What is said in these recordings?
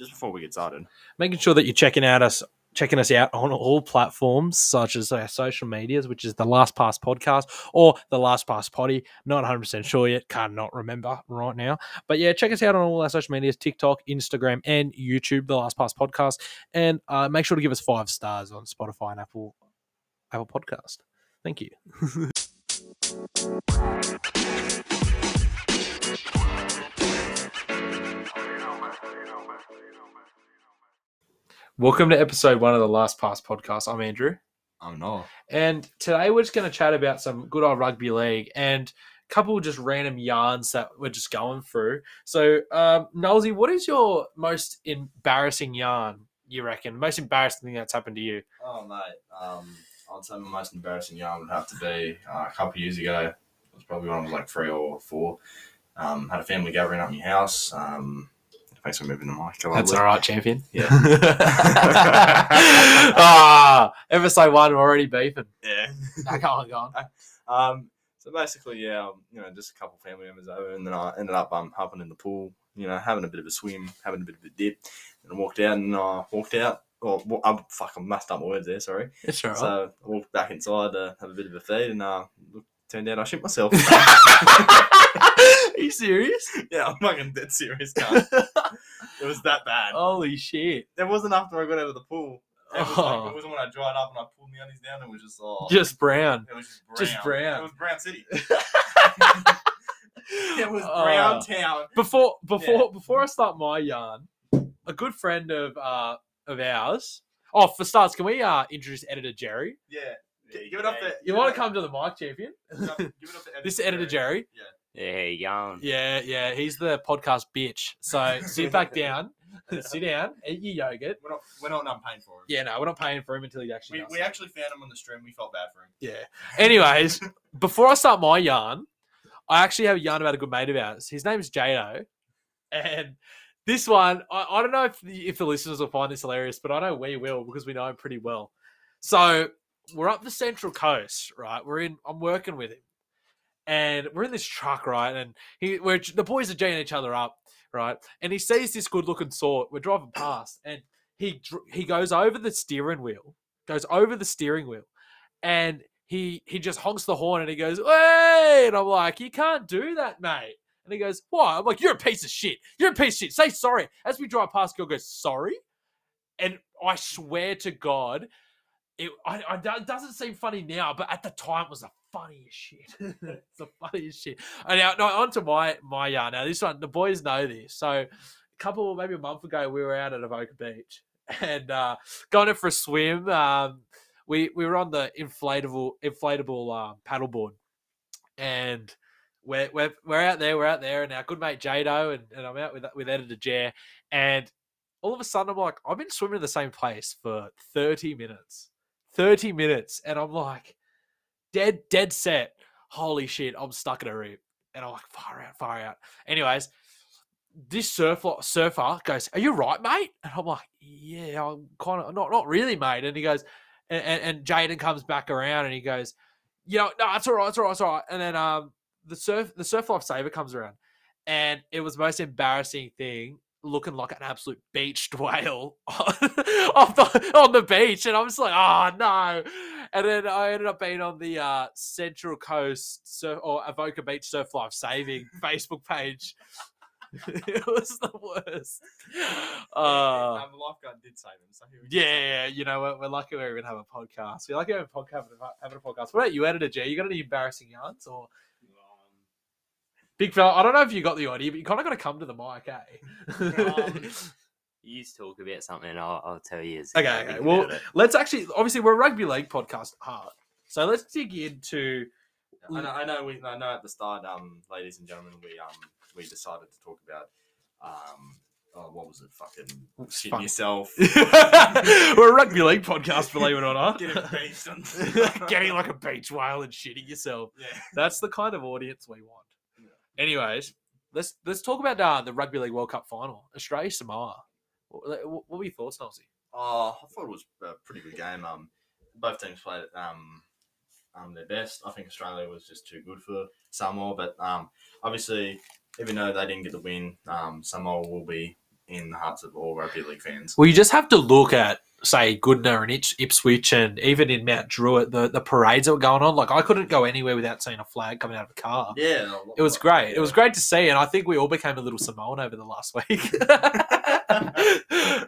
just before we get started, making sure that you're checking out us checking us out on all platforms such as our social medias, which is the Last Pass Podcast or the Last Pass Potty. Not 100% sure yet, cannot remember right now. But yeah, check us out on all our social medias TikTok, Instagram, and YouTube, the Last Pass Podcast. And uh, make sure to give us five stars on Spotify and Apple, Apple Podcast. Thank you. Welcome to episode one of the Last Pass podcast. I'm Andrew. I'm not. And today we're just going to chat about some good old rugby league and a couple of just random yarns that we're just going through. So, um, Nolsey, what is your most embarrassing yarn, you reckon? Most embarrassing thing that's happened to you? Oh, mate. Um, I'd say my most embarrassing yarn would have to be uh, a couple of years ago. It was probably when I was like three or four. Um, had a family gathering up my house. Um, Thanks for moving the mic. That's all right, champion. Yeah. ah, episode one, we're already beefing. Yeah. No, go on, go on. Um, so basically, yeah, um, you know, just a couple of family members over, and then I ended up um hopping in the pool, you know, having a bit of a swim, having a bit of a dip, and I walked out and I walked out. Or well, I fuck, I messed up my words there. Sorry. It's all right. So I walked back inside to have a bit of a feed, and uh, look, turned out I shit myself. Are you serious? yeah, I'm fucking dead serious, guys. it was that bad. Holy shit. It wasn't after I got out of the pool. It, was Oh. like, it wasn't when I dried up and I pulled my undies down. It was just oh, Just brown. it was just brown. just brown. It was Brown City. it was Oh. Brown Town. Before before before I start my yarn, a good friend of uh of ours. Oh, for starts, can we uh introduce editor Jerry? Yeah. yeah give it up there. You want to come to the mic, champion? Give it up, give it up to This is editor Jerry. Yeah, how you going? Yeah, yeah, he's the podcast bitch. So sit back down, sit down, eat your yogurt. We're not, we're not, not paying for him. Yeah, no, we're not paying for him until he actually. We, does we something. actually found him on the stream. We felt bad for him. Yeah. Anyways, before I start my yarn, I actually have a yarn about a good mate of ours. His name's Jado. And this one, I, I don't know if the, if the listeners will find this hilarious, but I know we will because we know him pretty well. So we're up the Central Coast, right? We're in, I'm working with him. And we're in this truck, right? And he, we're, the boys are jaying each other up, right? And he sees this good looking sort. We're driving past and he, he goes over the steering wheel, goes over the steering wheel and he he just honks the horn and he goes, "Hey!" And I'm like, "You can't do that, mate." And he goes, "Why?" I'm like, "You're a piece of shit. You're a piece of shit. Say sorry." As we drive past, girl goes, "Sorry," and I swear to God, it I, I, it doesn't seem funny now, but at the time it was funniest shit. it's the funniest shit. And now, no, on to my my yarn. Now this one, the boys know this. So a couple, maybe a month ago, we were out at Avoca Beach and uh, going in for a swim. Um, we we were on the inflatable inflatable um, paddleboard, and we're, we're we're out there, we're out there, and our good mate Jado and, and I'm out with with editor Jer, and all of a sudden I'm like, I've been swimming in the same place for 30 minutes, 30 minutes, and I'm like, dead dead set. Holy shit, I'm stuck in a reef, and I'm like, far out, far out. Anyways. This surfer surfer goes, "Are you right, mate?" And I'm like, "Yeah, I'm kind of not, not really, mate." And he goes, and, and, and Jaden comes back around and he goes, you know, no, it's all right, it's all right, it's all right. And then um, the surf, the surf life saver comes around, and it was the most embarrassing thing, looking like an absolute beached whale on, the, on the beach, and I'm just like, oh no. And then I ended up being on the uh, Central Coast surf, or Avoca Beach Surf Life Saving Facebook page. it was the worst. Uh, um, the lifeguard did save him. So here we yeah, yeah, you know, we're, we're lucky we even have a podcast. We're lucky we have a podcast, having a podcast. What about you, editor J? You got any embarrassing yarns or Um, big fella? I don't know if you got the idea, but you kind of got to come to the mic, eh? Um, You just talk about something, I'll, I'll tell you. as Okay, okay. Well, let's actually, obviously, we're a rugby league podcast at heart, so let's dig into. I know, I know. We, I know at the start, um, ladies and gentlemen, we um, we decided to talk about um, oh, what was it? Fucking shitting fuck. yourself. we're a rugby league podcast, believe it or not. Getting beached on- Getting like a beach whale and shitting yourself. yeah. That's the kind of audience we want. Yeah. Anyways, let's let's talk about uh, the Rugby League World Cup final, Australia Samoa. What, what what were your thoughts, Nosy? Oh, I thought it was a pretty good game. Um, both teams played um, um, their best. I think Australia was just too good for Samoa, but um, obviously, even though they didn't get the win, um, Samoa will be in the hearts of all rugby league fans. Well, you just have to look at, say, Goodna and Ips- Ipswich, and even in Mount Druitt, the, the parades that were going on. Like, I couldn't go anywhere without seeing a flag coming out of a car. Yeah, It was great. It was great to see, and I think we all became a little Samoan over the last week.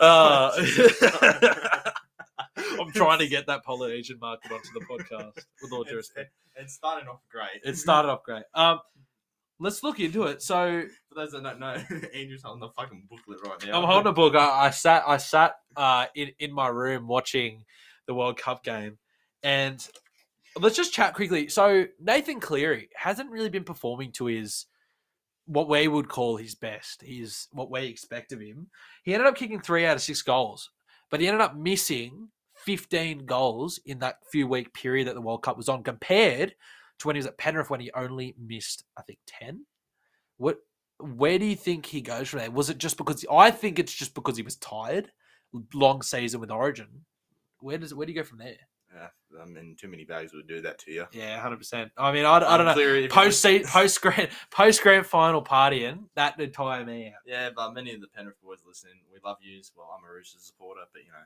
Uh, I'm trying to get that Polynesian market onto the podcast with all due It's, respect. it's starting off great. It started off great. Um, let's look into it. So For those that don't know, Andrew's holding the fucking booklet right now. I'm holding a book. I, I sat. I sat uh, in in my room watching the World Cup game, and let's just chat quickly. So Nathan Cleary hasn't really been performing to his what we would call his best. His what we expect of him. He ended up kicking three out of six goals, but he ended up missing 15 goals in that few week period that the World Cup was on, compared to when he was at Penrith when he only missed I think 10. What where do you think he goes from there? Was it just because I think it's just because he was tired, long season with Origin. Where does where do you go from there? Yeah, I mean, too many bags would do that to you. Yeah, hundred percent. I mean, I, I don't know. Cleary, if you Post listen- post grand post grand final partying that would tire me out. Yeah, but many of the Penrith boys listening, we love yous. Well, I'm a Roosters supporter, but you know,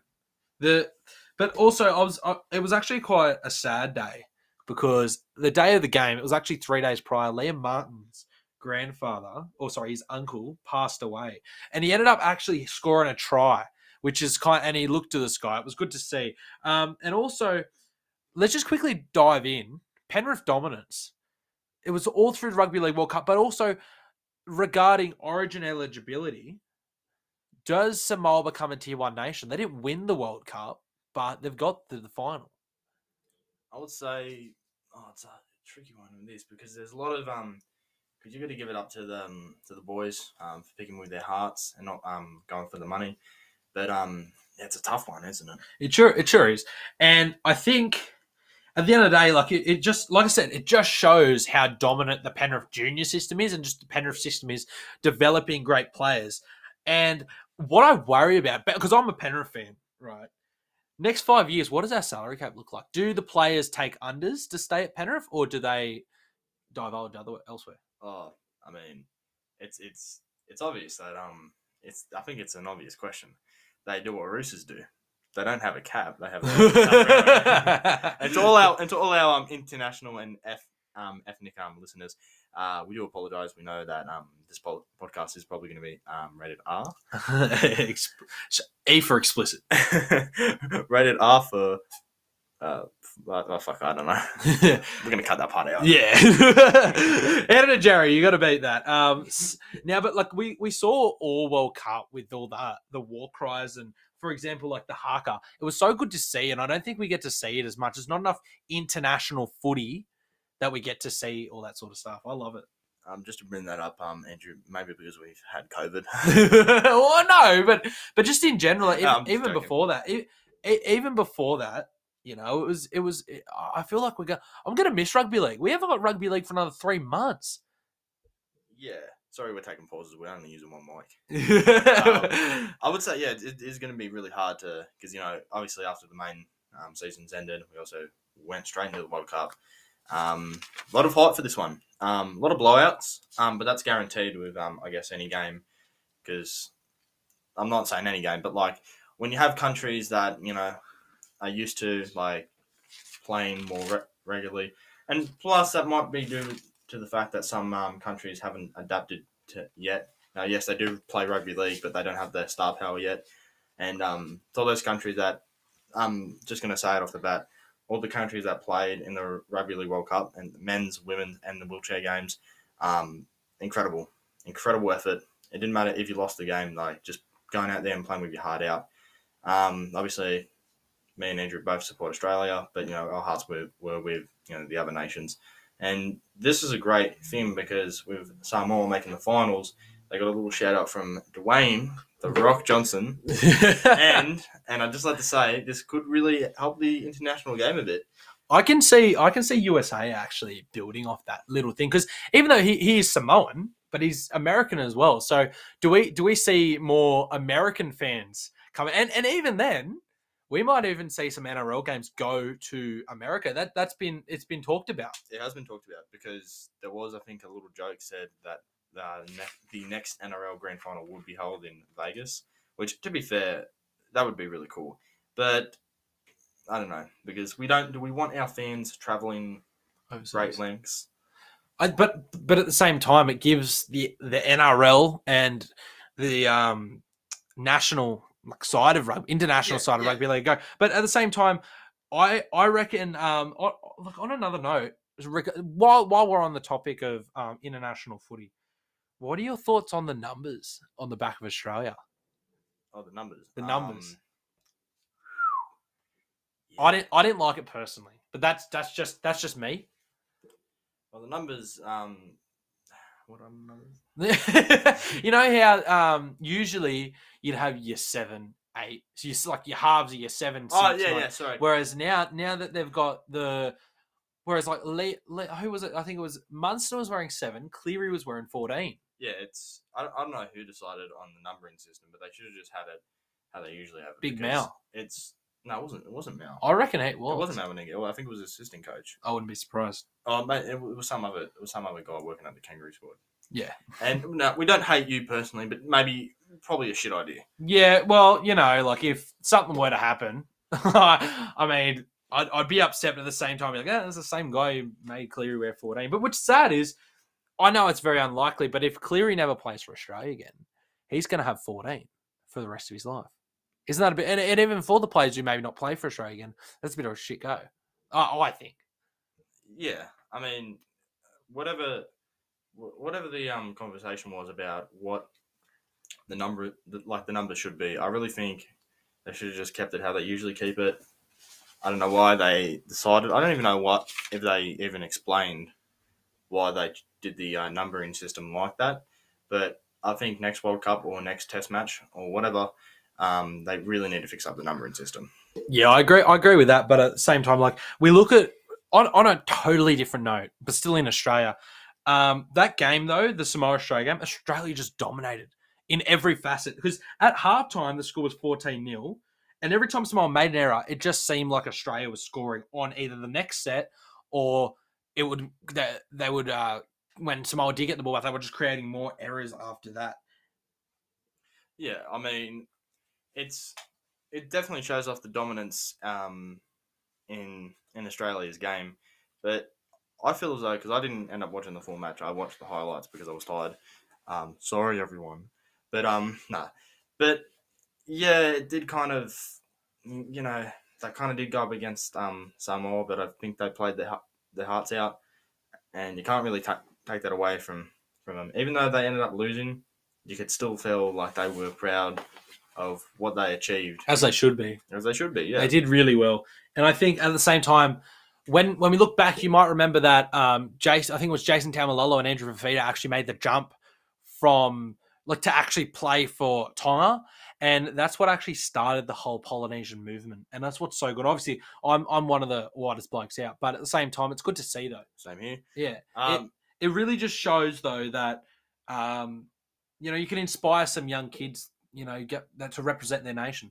The but also I was I, it was actually quite a sad day because the day of the game it was actually three days prior. Liam Martin's grandfather, or sorry, his uncle passed away, and he ended up actually scoring a try, which is kind. And he looked to the sky. It was good to see. Um, and also, let's just quickly dive in Penrith dominance. It was all through the Rugby League World Cup, but also regarding Origin eligibility. Does Samoa become a tier one nation? They didn't win the World Cup, but they've got to the final. I would say, oh, it's a tricky one in this because there's a lot of um, because you've got to give it up to the um, to the boys um, for picking with their hearts and not um going for the money, but um, yeah, it's a tough one, isn't it? It sure, it sure is. And I think at the end of the day, like it, it just, like I said, it just shows how dominant the Penrith junior system is, and just the Penrith system is developing great players. And what I worry about, because I'm a Penrith fan, right? Next five years, what does our salary cap look like? Do the players take unders to stay at Penrith, or do they divulge other elsewhere? Oh, I mean, it's it's it's obvious that um, it's I think it's an obvious question. They do what Roosters do. They don't have a cap. They have. A and all our to all our um, international and F, um, ethnic um, listeners, uh, we do apologise. We know that um, this po- podcast is probably going to be um, rated R. A for explicit. rated R for. Uh, oh fuck! I don't know. We're gonna cut that part out. Yeah. Editor Jerry, you got to beat that. Um, now, but like we we saw all World Cup with all that the war cries and, for example, like the haka. It was so good to see, and I don't think we get to see it as much. There's not enough international footy that we get to see all that sort of stuff. I love it. Um, just to bring that up, um, Andrew, maybe because we've had COVID. well, no, but but just in general, like, even, even before that, e- e- even before that, you know, it was it was. I feel like we're going. I'm going to miss rugby league. We haven't got rugby league for another three months. yeah. Sorry, we're taking pauses. We're only using one mic. yeah, I would say, yeah, it, it is going to be really hard to because you know, obviously after the main um, season's ended, we also went straight into the World Cup. Um, a lot of hype for this one. Um, a lot of blowouts, um, but that's guaranteed with, um, I guess, any game. Because I'm not saying any game, but like when you have countries that you know are used to like playing more re- regularly, and plus that might be due to the fact that some um, countries haven't adapted to yet. Now, yes, they do play rugby league, but they don't have their star power yet. And um, it's all those countries that I'm just going to say it off the bat. All the countries that played in the Rugby League World Cup and the men's, women's, and the wheelchair games, um, incredible, incredible effort. It didn't matter if you lost the game, like just going out there and playing with your heart out. Um, obviously, me and Andrew both support Australia, but you know our hearts were, were with you know the other nations. And this is a great thing because with Samoa making the finals, they got a little shout out from Dwayne, the Rock Johnson, and and I'd just like to say this could really help the international game a bit. I can see I can see USA actually building off that little thing because even though he, he is Samoan, but he's American as well. So do we do we see more American fans coming? And and even then, we might even see some NRL games go to America. That that's been it's been talked about. It has been talked about because there was, I think, a little joke said that uh, ne- the next NRL Grand Final would be held in Vegas, which, to be fair, that would be really cool. But I don't know because we don't. Do we want our fans traveling great lengths? I, but but at the same time, it gives the the NRL and the um, national side of rugby, international Yeah, side of yeah. rugby league go. But at the same time, I I reckon um, on, look on another note, while while we're on the topic of um, international footy, what are your thoughts on the numbers on the back of Australia? Oh, the numbers. The numbers. Um, I didn't I didn't like it personally, but that's that's just that's just me. Well, the numbers. Um, what are the numbers? you know how um, usually you'd have your seven, eight, so you like your halves are your seven. Oh six, yeah, nine. yeah. Sorry. Whereas now, now that they've got the, whereas like Le, Le, who was it? I think it was Munster was wearing seven. Cleary was wearing fourteen. Yeah, it's. I, I don't know who decided on the numbering system, but they should have just had it how they usually have it. Big Mal. It's no, it wasn't. It wasn't Mal. I reckon it was. It wasn't Mal Meninga. Well, I think it was assistant coach. I wouldn't be surprised. Oh, mate, it was some other. It was some other guy working at the Kangaroo squad. Yeah. And no, we don't hate you personally, but maybe probably a shit idea. Yeah, well, you know, like if something were to happen, I mean, I'd, I'd be upset, but at the same time, like, it's the same guy who made Cleary wear 14. But what's sad is, I know it's very unlikely, but if Cleary never plays for Australia again, he's going to have 14 for the rest of his life. Isn't that a bit? And, and even for the players who maybe not play for Australia again, that's a bit of a shit go. I I think. Yeah, I mean, whatever, whatever the um conversation was about what the number, like the number should be. I really think they should have just kept it how they usually keep it. I don't know why they decided. I don't even know what if they even explained why they did the uh, numbering system like that. But I think next World Cup or next Test match or whatever, um, they really need to fix up the numbering system. Yeah, I agree. I agree with that. But at the same time, like we look at on on a totally different note, but still in Australia. Um, that game though, the Samoa Australia game, Australia just dominated in every facet. Because at halftime the score was fourteen 0 and every time Samoa made an error, it just seemed like Australia was scoring on either the next set or it would they, they would uh, when Samoa did get the ball back, they were just creating more errors after that. Yeah, I mean, it's it definitely shows off the dominance um, in in Australia's game, but I feel as though because I didn't end up watching the full match, I watched the highlights because I was tired. Um, sorry, everyone, but um, nah, but yeah, it did kind of, you know, they kind of did go up against um Samoa, but I think they played their their hearts out, and you can't really ta- take that away from from them. Even though they ended up losing, you could still feel like they were proud of what they achieved, As they should be. as they should be. Yeah, They did really well, and I think at the same time, when when we look back, you might remember that um, Jason, I think it was Jason Taumalolo and Andrew Fifita actually made the jump from like to actually play for Tonga, and that's what actually started the whole Polynesian movement, and that's what's so good. Obviously, I'm I'm one of the whitest blokes out, but at the same time, it's good to see though. Same here. Yeah, Um, it really just shows though that um, you know you can inspire some young kids, you know, get that to represent their nation.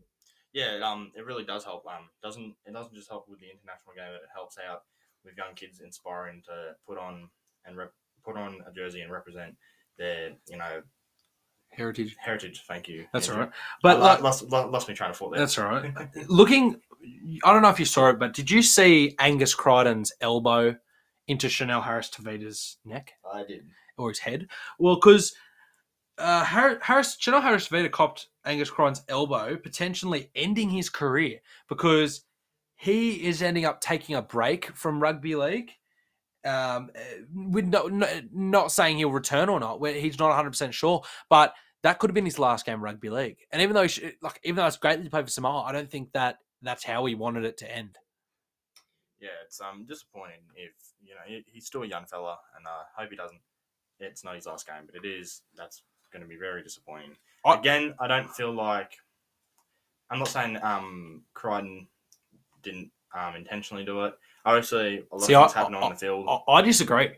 yeah, um, it really does help. Um, doesn't it doesn't just help with the international game. It helps out with young kids, inspiring to put on and rep, put on a jersey and represent their you know Heritage. heritage. Thank you. That's all right. But I like, lo- lost, lost me trying to thought there. that's all right. Looking, I don't know if you saw it, but did you see Angus Crichton's elbow into Chanel Harris Tavita's neck I did. or his head? Well, because uh, Harris, Chanel Harris Tavita copped Angus Crichton's elbow, potentially ending his career because he is ending up taking a break from rugby league. Um, eh, with no, no, not saying he'll return or not, where he's not 100 percent sure, but that could have been his last game rugby league. And even though, like, even though it's great that he played for Samoa, I don't think that that's how he wanted it to end. Yeah, it's um disappointing if you know he, he's still a young fella, and I hope he doesn't. It's not his last game, but it is. That's going to be very disappointing. I- Again, I don't feel like I'm not saying um Crichton didn't um intentionally do it. Obviously, a lot See, of I- things happen on the field. I, I disagree.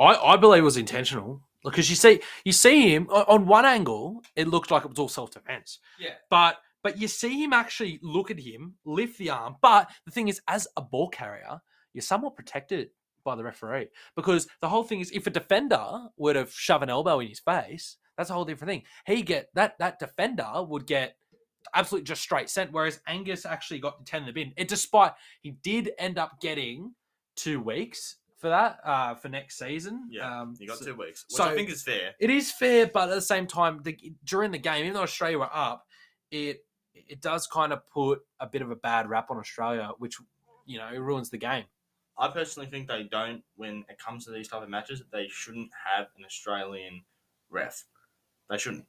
I, I believe it was intentional because you see, you see him on one angle, it looked like it was all self defense. yeah, But but you see him actually look at him, lift the arm. But the thing is, as a ball carrier, you're somewhat protected by the referee because the whole thing is if a defender were to shove an elbow in his face, that's a whole different thing. He get that that defender would get absolutely just straight sent, whereas Angus actually got ten in the bin. It despite he did end up getting two weeks for that uh, for next season. Yeah, um, You got so- two weeks, which so- I think is fair. it is fair, but at the same time, the, during the game, even though Australia were up, it it does kind of put a bit of a bad rap on Australia, which you know it ruins the game. I personally think they don't. When it comes to these type of matches, they shouldn't have an Australian ref. They shouldn't.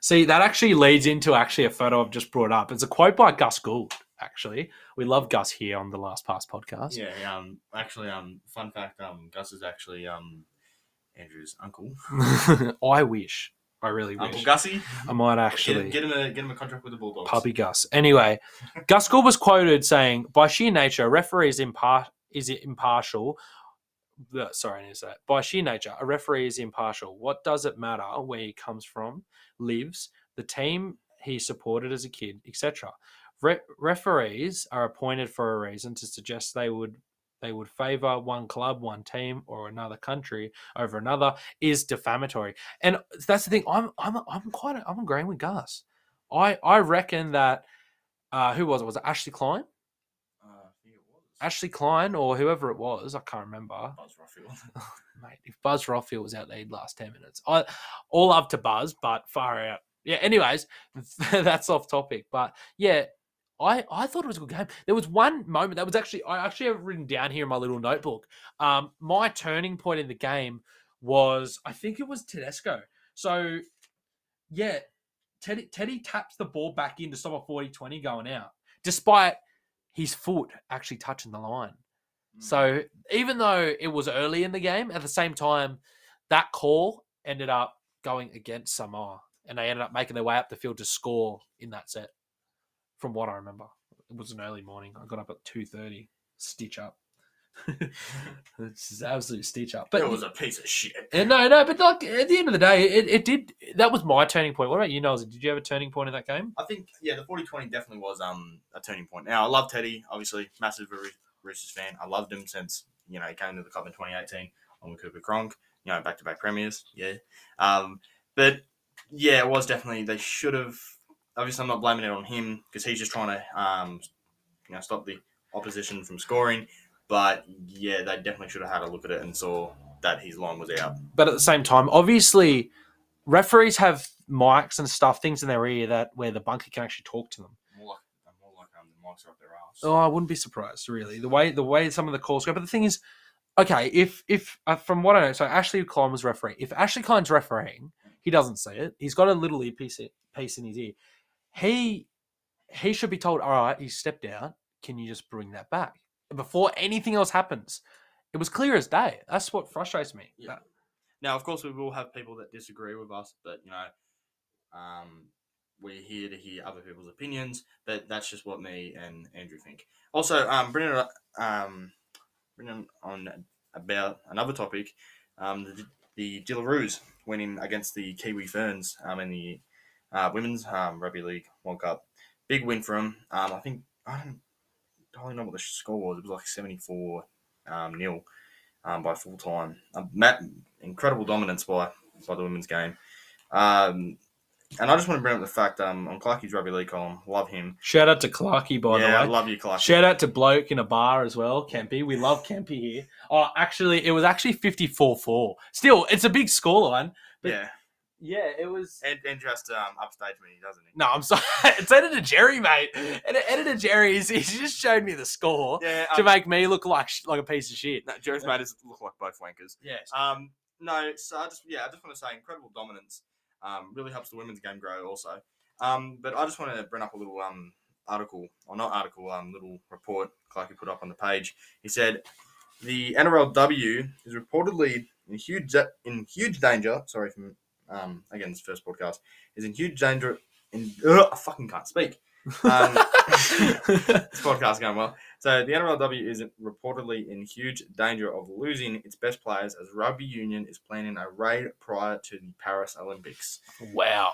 See, that actually leads into actually a photo I've just brought up. It's a quote by Gus Gould. Actually, we love Gus here on the Last Pass podcast. Yeah. Um. Actually, um. Fun fact. Um. Gus is actually um. Andrew's uncle. I wish, I really wish, Uncle Gussie. I might actually. him- get him a get him a contract with the Bulldogs. Puppy Gus. Anyway, Gus Gould was quoted saying, "By sheer nature, a referee is, impar- is impartial." Sorry, I need to say that. By sheer nature, a referee is impartial. What does it matter where he comes from, lives, the team he supported as a kid, etc. Re- referees are appointed for a reason to suggest they would they would favor one club, one team, or another country over another is defamatory. And that's the thing. I'm I'm I'm quite I'm agreeing with Gus. I I reckon that uh, who was it? Was it Ashley Klein? Uh, it was. Ashley Klein or whoever it was? I can't remember. Buzz Rothfield. Mate, if Buzz Rothfield was out there, he'd last ten minutes. I all love to Buzz, but far out. Yeah. Anyways, that's off topic. But yeah, I I thought it was a good game. There was one moment that was actually I actually have written down here in my little notebook. Um, my turning point in the game was I think it was Tedesco. So yeah, Teddy Teddy taps the ball back in to stop a 40-20 going out, despite his foot actually touching the line. Mm. So even though it was early in the game, at the same time, that call ended up going against Samoa, and they ended up making their way up the field to score in that set. From what I remember, it was an early morning. I got up at two thirty, stitch up. it's absolute stitch up. But it was a piece of shit. uh, no, no, but like at the end of the day, it, it did. That was my turning point. What about you, Nels? Did you have a turning point in that game? I think yeah, the 40-20 definitely was um a turning point. Now I love Teddy, obviously massive Roosters fan. I loved him since you know he came to the club in 2018 on with Cooper Cronk. You know, back to back premiers. Yeah. Um, but yeah, it was definitely they should have. Obviously, I'm not blaming it on him because he's just trying to um you know stop the opposition from scoring. But yeah, they definitely should have had a look at it and saw that his line was out. But at the same time, obviously, referees have mics and stuff, things in their ear that where the bunker can actually talk to them. More like more like um, the mics are up their ass. Oh, I wouldn't be surprised, really. The way the way some of the calls go. But the thing is, okay, if if uh, from what I know, so Ashley Klein was refereeing. If Ashley Klein's refereeing, he doesn't see it. He's got a little earpiece piece in his ear. He he should be told, all right, he stepped out. Can you just bring that back before anything else happens? It was clear as day. That's what frustrates me. Yeah. Now, of course, we will have people that disagree with us, but you know, um, we're here to hear other people's opinions. But that's just what me and Andrew think. Also, um, bringing um, on about another topic, um, the the Jillaroos winning against the Kiwi Ferns um, in the uh, women's um, rugby league World Cup. Big win for them. Um, I think I don't entirely know what the score was. It was like seventy four um, nil um, by full time. Um, Matt, incredible dominance by by the women's game. Um, and I just want to bring up the fact um, on Clarkie's rugby league column, love him. Shout out to Clarky, by yeah, the way. love you, Clarkie. Shout out to bloke in a bar as well, Kempy. We love Kempy here. Oh, actually, it was actually 54-4. Still, it's a big scoreline. but- yeah, Yeah, it was. and has to um, upstage me, doesn't he? No, I'm sorry. It's editor Jerry, mate. Ed- Editor Jerry, he's, he's just showed me the score Yeah, to um, make me look like like a piece of shit. no, Joe's made us look like both wankers. Yes. Um, no, so I just yeah, I just want to say incredible dominance. Um, really helps the women's game grow also. Um, but I just want to bring up a little um article or not article um little report Clarky put up on the page. He said the NRLW is reportedly in huge in huge danger. Sorry from um again this first podcast is in huge danger. In ugh, I fucking can't speak. Um, this podcast is going well. So the NRLW is reportedly in huge danger of losing its best players as rugby union is planning a raid prior to the Paris Olympics. wow.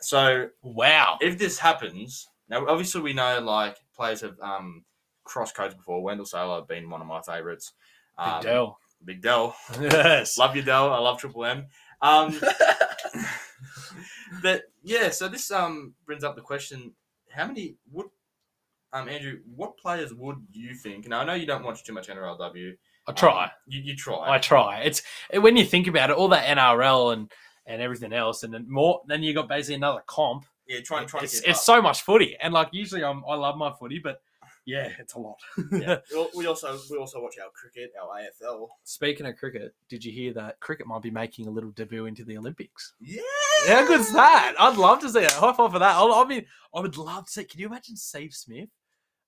So Wow. if this happens, now obviously we know like players have um crossed codes before. Wendell Sailor being one of my favourites. Big Um, deal. Big Dell. Yes. Love you, Dell. I love Triple M. Um, but yeah, so this um brings up the question: How many would um Andrew? What players would you think? Now I know you don't watch too much NRLW. I try. Um, you you try. I try. It's when you think about it, all that NRL and and everything else, and then more. Then you got basically another comp. yeah, try and try. it's to it's so much footy, and like usually I'm I love my footy, but yeah, it's a lot. Yeah. We also we also watch our cricket, our AFL. Speaking of cricket, did you hear that cricket might be making a little debut into the Olympics? Yeah. How good's that? I'd love to see it. High five for that. I, I mean, I would love to see. Can you imagine Steve Smith,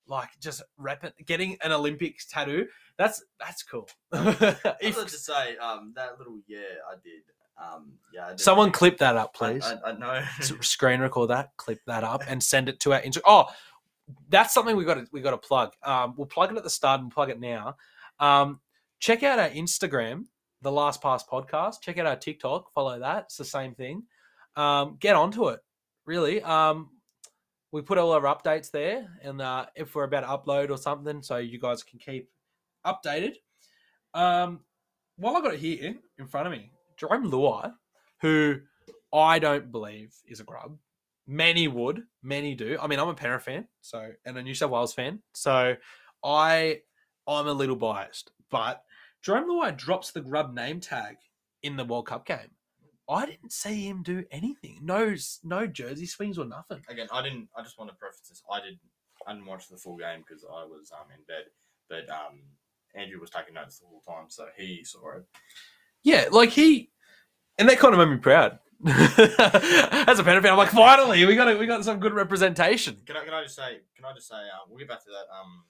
like just rep getting an Olympics tattoo? That's that's cool. I was if about to say um that little yeah I did um yeah I someone clip that up, please. I, I know. Screen record that, clip that up, and send it to our Insta. Oh, that's something we got to we got to plug. Um, we'll plug it at the start and plug it now. Um, check out our Instagram, the Last Pass Podcast. Check out our TikTok. Follow that. It's the same thing. Um, get onto it. Really. Um, we put all our updates there, and uh, if we're about to upload or something, so you guys can keep updated. Um, while I got it here in front of me, Jerome Luai, who I don't believe is a grub. Many would, many do. I mean, I'm a Penrith fan, so and a New South Wales fan, so I I'm a little biased. But Jerome Luai drops the grub name tag in the World Cup game. I didn't see him do anything. No, no jersey swings or nothing. Again, I didn't. I just want to preface this. I did. I didn't watch the full game because I was um in bed. But um, Andrew was taking notes the whole time, so he saw it. Yeah, like he, and that kind of made me proud. As a Penrith fan, I'm like, finally, we got we got some good representation. Can I? Can I just say? Can I just say? Um, we'll get back to that. Um,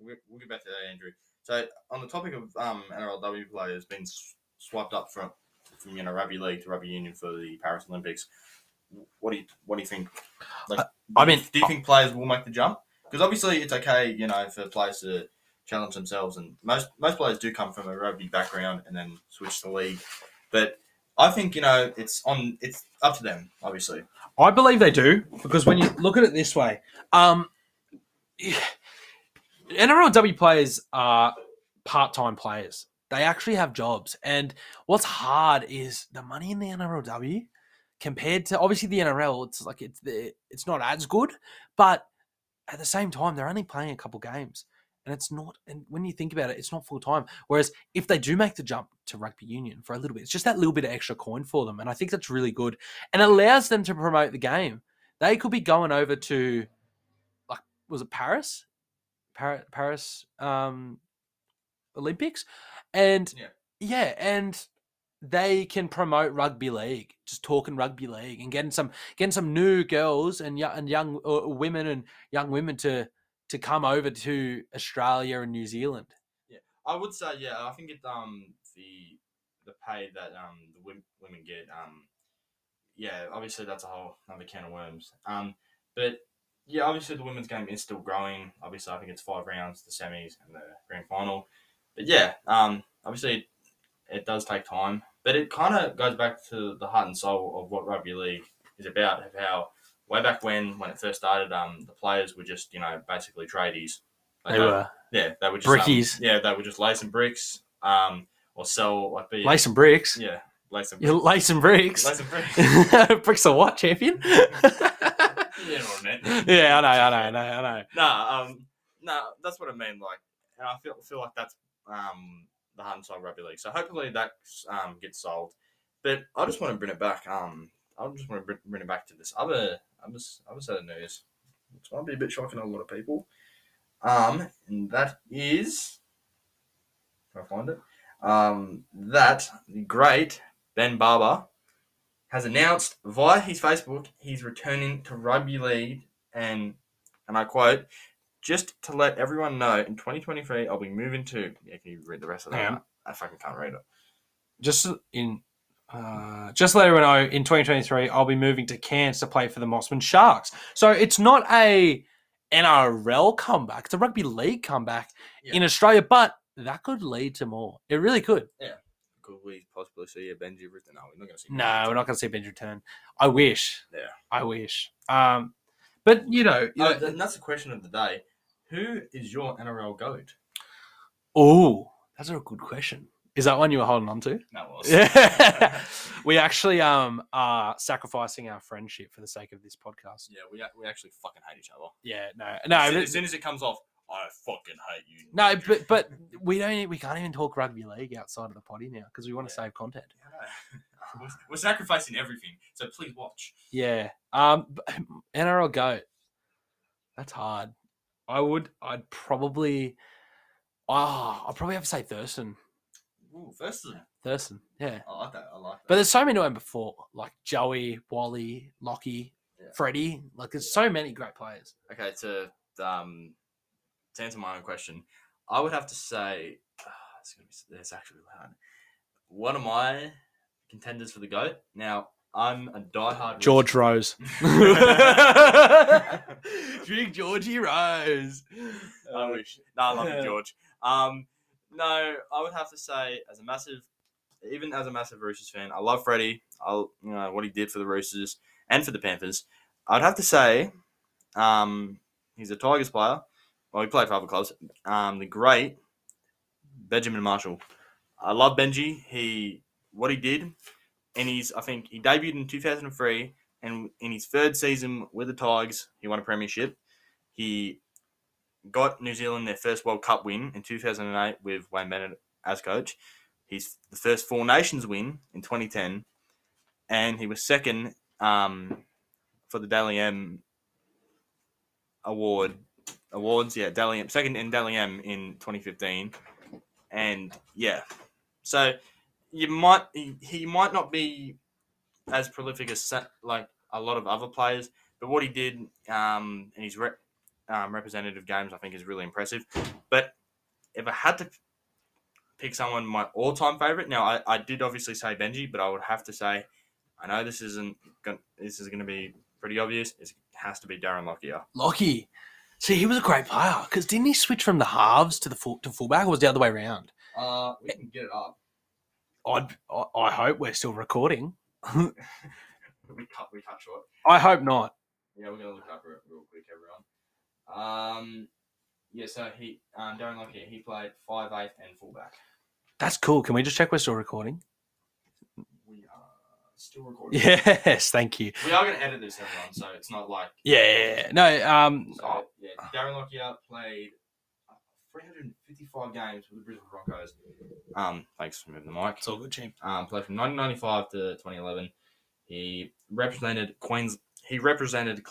we'll, we'll get back to that, Andrew. So on the topic of um NRLW players being s- swiped up from from you know rugby league to rugby union for the Paris Olympics, what do you what do you think? Like, Uh, I mean- do you think players will make the jump? Because obviously it's okay, you know, for players to challenge themselves, and most most players do come from a rugby background and then switch to league. But I think you know it's on it's up to them, obviously. I believe they do because when you look at it this way, um, NRLW players are part-time players. They actually have jobs, and what's hard is the money in the NRLW compared to obviously the NRL. It's like it's it's not as good, but at the same time, they're only playing a couple games, and it's not. And when you think about it, it's not full time. Whereas if they do make the jump to rugby union for a little bit, it's just that little bit of extra coin for them, and I think that's really good and allows them to promote the game. They could be going over to, like, was it Paris, Paris, Paris um, Olympics, and Yeah. yeah, and they can promote rugby league, just talking rugby league and getting some getting some new girls and young and young uh, women and young women to to come over to Australia and New Zealand. Yeah, I would say, yeah, I think it um the the pay that um the women, get um yeah obviously that's a whole another can of worms. Um but yeah obviously the women's game is still growing. Obviously I think it's five rounds the semis and the grand final. But yeah um obviously it does take time. But it kind of goes back to the heart and soul of what rugby league is about of how way back when when it first started um the players were just you know basically tradies Like, They were yeah, they would just um, Brickies. yeah, they would just lay some bricks, um, or sell like be lay some bricks. yeah, lay some You bricks. lay some bricks. lay some bricks. bricks of what, champion? Yeah, what I meant. yeah, I know, I know, I know, I know. Nah, um, nah, that's what I mean. Like, and I feel feel like that's um the soul rugby league. So hopefully that um gets solved. But I just want to bring it back. Um, I just want to bring, bring it back to this other other other set of news, which might be a bit shocking to a lot of people. Um, and that is, can I find it? Um, that the great Ben Barba has announced via his Facebook he's returning to rugby league and and I quote, just to let everyone know, in 2023, I'll be moving to. Yeah, can you read the rest of that? Hang. I fucking can't read it. Just in, uh, just to let everyone know, in 2023, I'll be moving to Cairns to play for the Mossman Sharks. So it's not a NRL comeback; it's a rugby league comeback Yeah. in Australia. But that could lead to more. It really could. Yeah. Could we possibly see a Benji Ritter? No, we're not going to see. No, we're not going to see Benji return. I wish. Yeah. I wish. Um, but you know, you know- and that's the question of the day. Who is your NRL goat? oh, that's a good question. Is that one you were holding on to? That was. Yeah. we actually um are sacrificing our friendship for the sake of this podcast. yeah, we, we actually fucking hate each other. Yeah, no, no, as, soon, as soon as it comes off, I fucking hate you. no, but but we don't. We can't even talk rugby league outside of the potty now because we want to Yeah. save content. we're, we're sacrificing everything, so please watch. Yeah. Um. NRL goat. That's hard. I would. I'd probably. Oh, I'd probably have to say Thurston. Ooh, first, of- Thurston. Yeah. I like that. I like that. But there's so many of them before, like Joey, Wally, Lockie, Yeah. Freddie. Like there's so many great players. Okay, to um to answer my own question, I would have to say it's gonna be it's actually hard. One of my contenders for the goat. Now I'm a diehard George Rose. Drink Georgie Rose. I wish. No, I love you, George. Um, no, I would have to say as a massive, even as a massive Roosters fan, I love Freddie. I you know what he did for the Roosters and for the Panthers. I'd have to say, um, he's a Tigers player. Well, he played for other clubs. Um, the great Benjamin Marshall. I love Benji. He what he did, and he's I think he debuted in two thousand and three, and in his third season with the Tigers, he won a premiership. He got New Zealand their first World Cup win in 2008 with Wayne Bennett as coach. He's the first Four Nations win in 2010, and he was second um, for the Dally M award awards. Yeah, Dally M second in Dally M in 2015, and yeah, so you might he, he might not be as prolific as like a lot of other players, but what he did um, and his rep, um, representative games, I think, is really impressive. But if I had to pick someone my all-time favorite, now I, I did obviously say Benji, but I would have to say, I know this isn't gon- this is going to be pretty obvious. It has to be Darren Lockyer. Lockie. See, he was a great player because didn't he switch from the halves to the full, to fullback, or was it the other way around? Uh, we can get it up. I'd, I, I hope we're still recording. We cut we cut short. I hope not. Yeah, we're gonna look up real, real quick, everyone. Um, yeah, so he um, Darren Lockyer he played five eight and fullback. That's cool. Can we just check we're still recording? We are still recording. Yes, thank you. We are going to edit this, everyone, so it's not like. Yeah, yeah, yeah. no. Um, So, yeah, Darren Lockyer played uh, 355 games with the Brisbane Broncos. Um, thanks for moving the mic. it's all good, team. Um, played from 1995 to 2011. He represented Queens. He represented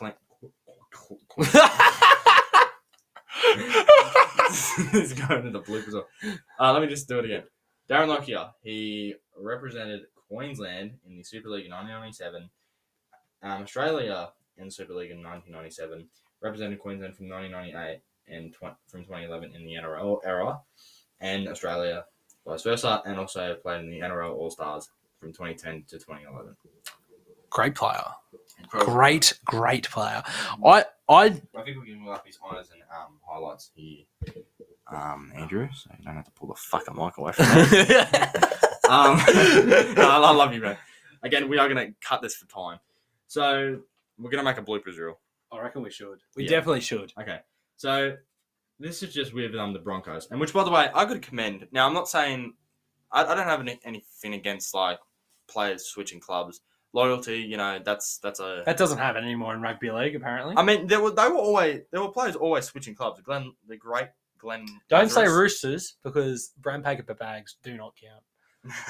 it's going into bloopers. Uh, let me just do it again. Darren Lockyer, he represented Queensland in the Super League in 1997, um, Australia in the Super League in 1997, represented Queensland from 1998 and tw- from 2011 in the NRL era, and Australia vice versa, and also played in the NRL All Stars from 2010 to 2011. Great player. Incredible. Great, great player. I, I, I think we can look up his honours and um, highlights here. Um, Andrew, so you don't have to pull the fucking mic away from me. um, no, I love you, man. Again, we are going to cut this for time. So we're going to make a bloopers reel. I reckon we should. We Yeah. definitely should. Okay. So this is just with um, the Broncos. And which, by the way, I could commend. Now, I'm not saying I, I don't have any, anything against like players switching clubs. Loyalty, you know, that's that's a. That doesn't happen anymore in rugby league, apparently. I mean, there were they were always there were players always switching clubs. Glenn, the great Glenn. Don't say Lazarus. Roosters because brown paper bags do not count.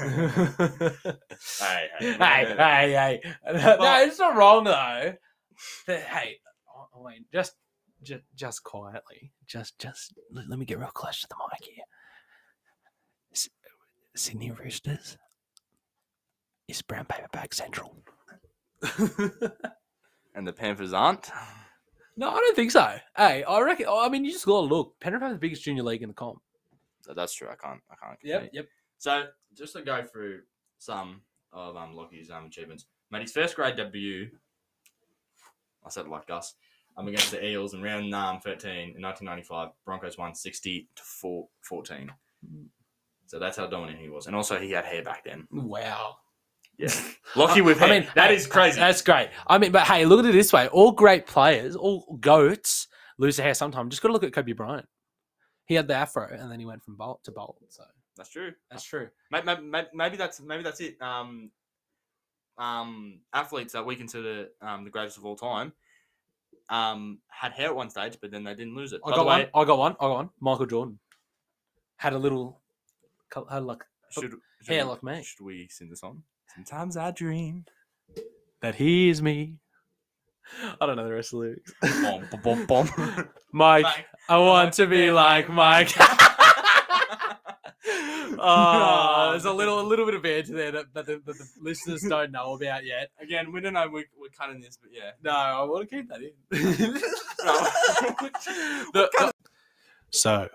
hey, hey, hey, hey, hey. No, it's not wrong though. But, hey, oh, just, just, just quietly, just, just let, let me get real close to the mic here. S- Sydney Roosters is brown paper bag central. and the Panthers aren't. no, I don't think so. Hey, I reckon. I mean, you just gotta look. Penrith have the biggest junior league in the comp. That's true. I can't. I can't. compete. yep. So just to go through some of um Lockie's um achievements. Made his first grade debut. I said it like Gus. Um, against the Eels in round um, 13 in 1995. Broncos won 60 to 4, 14. So that's how dominant he was. And also, he had hair back then. Wow. Yeah. Lockie with I mean, that hey, is crazy. That's great. I mean, but hey, look at it this way: all great players, all goats, lose their hair sometime. Just got to look at Kobe Bryant. He had the afro, and then he went from bolt to bolt. So That's true. That's true. Maybe, maybe, maybe that's maybe that's it. Um, um, athletes that we consider um, the greatest of all time um, had hair at one stage, but then they didn't lose it. I By got way, one. I got one. I got one. Michael Jordan had a little, had like should, should hair we- like me. Should we sing the song? Sometimes I dream. that he is me. I don't know the rest of the lyrics. Bom, bom, bom, bom. Mike, Mike, I want to be like Mike. oh, there's a little, a little bit of banter there that, that, the, that the listeners don't know about yet. Again, we don't know we're, we're cutting this, but yeah. No, I want to keep that in. The- the- so,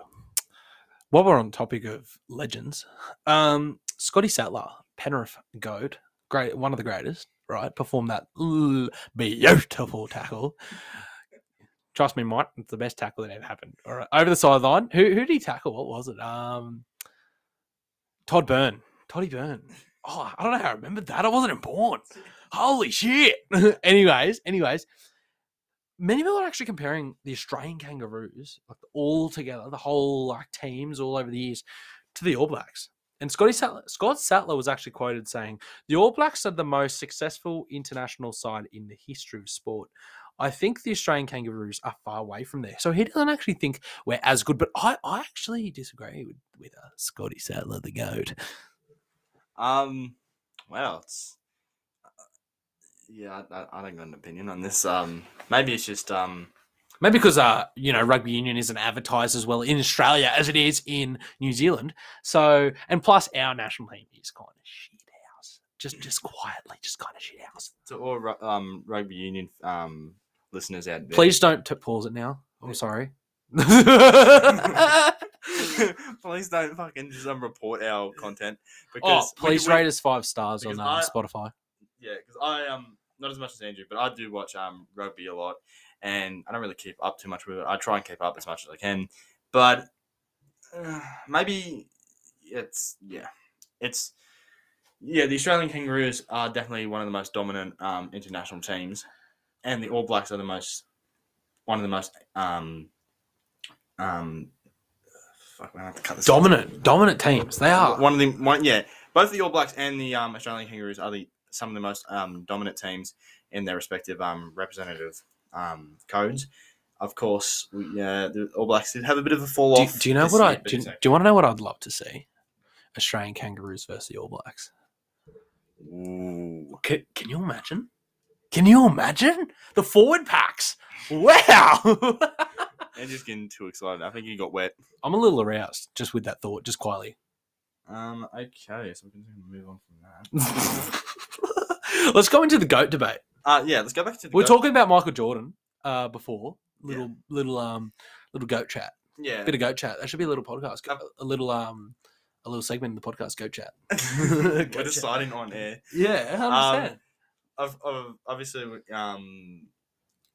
while we're on topic of legends, um, Scotty Sattler, Penrith goat, great, one of the greatest, right? Perform that beautiful tackle. Trust me, Mike, it's the best tackle that ever happened. All right, over the sideline. Who who did he tackle? What was it? Um, Todd Byrne, Toddy Byrne. Oh, I don't know how I remembered that. I wasn't in born. Holy shit. anyways, anyways, many people are actually comparing the Australian Kangaroos, like all together, the whole like teams all over the years, to the All Blacks. And Scotty Sattler, Scott Sattler was actually quoted saying, "The All Blacks are the most successful international side in the history of sport. I think the Australian Kangaroos are far away from there." So he doesn't actually think we're as good. But I, I actually disagree with with uh, Scotty Sattler, the goat. Um, well, it's uh, yeah. I, I, don't got an opinion on this. Um, maybe it's just um. Maybe because uh, you know, rugby union isn't advertised as well in Australia as it is in New Zealand. So, and plus, our national team is kind of shit house. Just, just quietly, just kind of shit house. to all um rugby union um listeners out there. Please don't t- pause it now. I'm sorry. please don't fucking just report our content oh, because we- please we- rate us five stars on uh, I- Spotify. Yeah, because I um not as much as Andrew, but I do watch um rugby a lot, and I don't really keep up too much with it. I try and keep up as much as I can, but uh, maybe it's yeah, it's yeah. The Australian Kangaroos are definitely one of the most dominant um international teams, and the All Blacks are the most one of the most um um. Fuck, man, I have to cut this. Dominant, dominant teams. They are. One of the one, yeah. Both the All Blacks and the um, Australian Kangaroos are the some of the most um, dominant teams in their respective um, representative um, codes. Of course, we, uh, the All Blacks did have a bit of a fall Do, off. do you know what I year, but do? You, do you want to know what I'd love to see? Australian Kangaroos versus the All Blacks. Ooh. Can, can you imagine? Can you imagine the forward packs? Wow. And just getting too excited. I think you got wet. I'm a little aroused just with that thought, just quietly. Um. Okay, so we can move on from that. Let's go into the goat debate. Uh, yeah. Let's go back to the. We are goat. talking about Michael Jordan uh, before. Yeah. Little little um little goat chat. Yeah. Bit of goat chat. That should be a little podcast. Um, A little um a little segment in the podcast goat chat. We're Gotcha. deciding on air. Yeah, Um, 100%. Of, of obviously, um,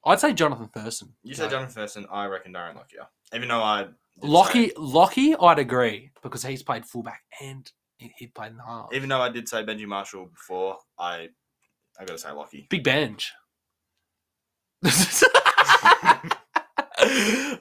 I'd say Jonathan Thurston. you say Goat. Jonathan Thurston. I reckon Darren Lockyer. Even though I. say- Lockie, Lockie, I'd agree because he's played fullback and he, he played in the half. Even though I did say Benji Marshall before, I I gotta say Lockie. Big bench.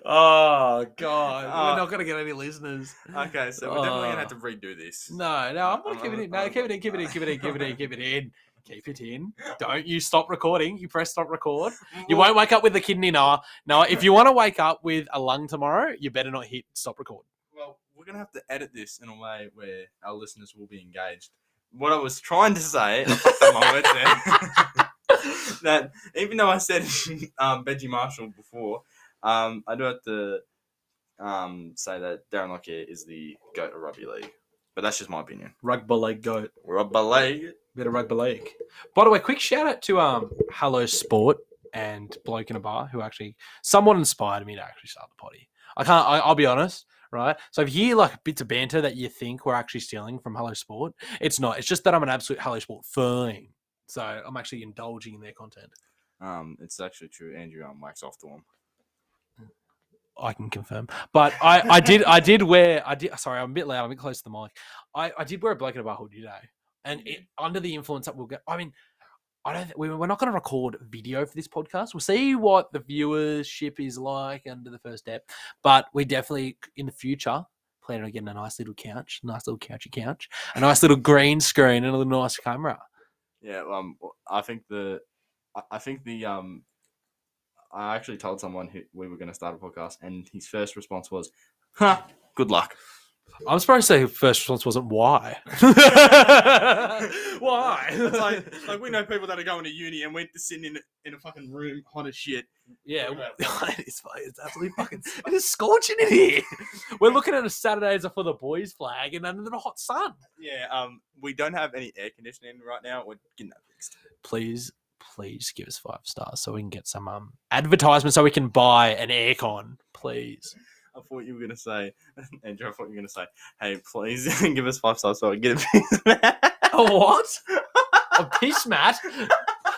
oh god, Uh, we're not gonna get any listeners. Okay, so we're definitely gonna have Uh, to redo this. No, no, I'm gonna I'm- keep it I'm- in. No, I'm- keep it in, keep it in, keep it in, keep it in, keep it in. Keep it in. Don't you stop recording. You press stop record. You won't wake up with a kidney Noah. No, if you want to wake up with a lung tomorrow, you better not hit stop record. Well, we're gonna have to edit this in a way where our listeners will be engaged. What I was trying to say, I fucked up my words there. that even though I said um, Benji Marshall before, um, I do have to um, say that Darren Lockyer is the goat of rugby league. But that's just my opinion. Rugby league goat. Rugby league. Bit of rugby league. By the way, quick shout out to um Hello Sport and Bloke in a Bar who actually somewhat inspired me to actually start the potty. I can't. I, I'll be honest, right? So if you hear like bits of banter that you think we're actually stealing from Hello Sport, it's not. It's just that I'm an absolute Hello Sport fan. So I'm actually indulging in their content. Um, it's actually true. Andrew um, wax off to him. I can confirm. But I, I did I did wear I did sorry, I'm a bit loud, I'm a bit close to the mic. I, I did wear a blanket in a bar hoodie today. And it, under the influence that we'll get I mean, I don't we, we're not gonna record video for this podcast. We'll see what the viewership is like under the first step. But we definitely in the future, Planning on getting a nice little couch, nice little couchy couch, a nice little green screen, and a little nice camera. Yeah, um, I think the, I- think the um, I actually told someone who we were going to start a podcast, and his first response was, "Huh, good luck." I'm surprised to say first response wasn't why. why? It's like, like we know people that are going to uni and we're just sitting in a, in a fucking room, hot as shit. Yeah, it's, it's absolutely fucking. It is scorching in here. We're looking at a Saturday as a for the boys flag and under the hot sun. Yeah, um, we don't have any air conditioning right now. We're getting that fixed. Please, please give us five stars so we can get some um advertisement so we can buy an aircon. Please. I thought you were gonna say, Andrew. I thought you were gonna say, "Hey, please give us five stars so I can get a piece." A what? A piss mat?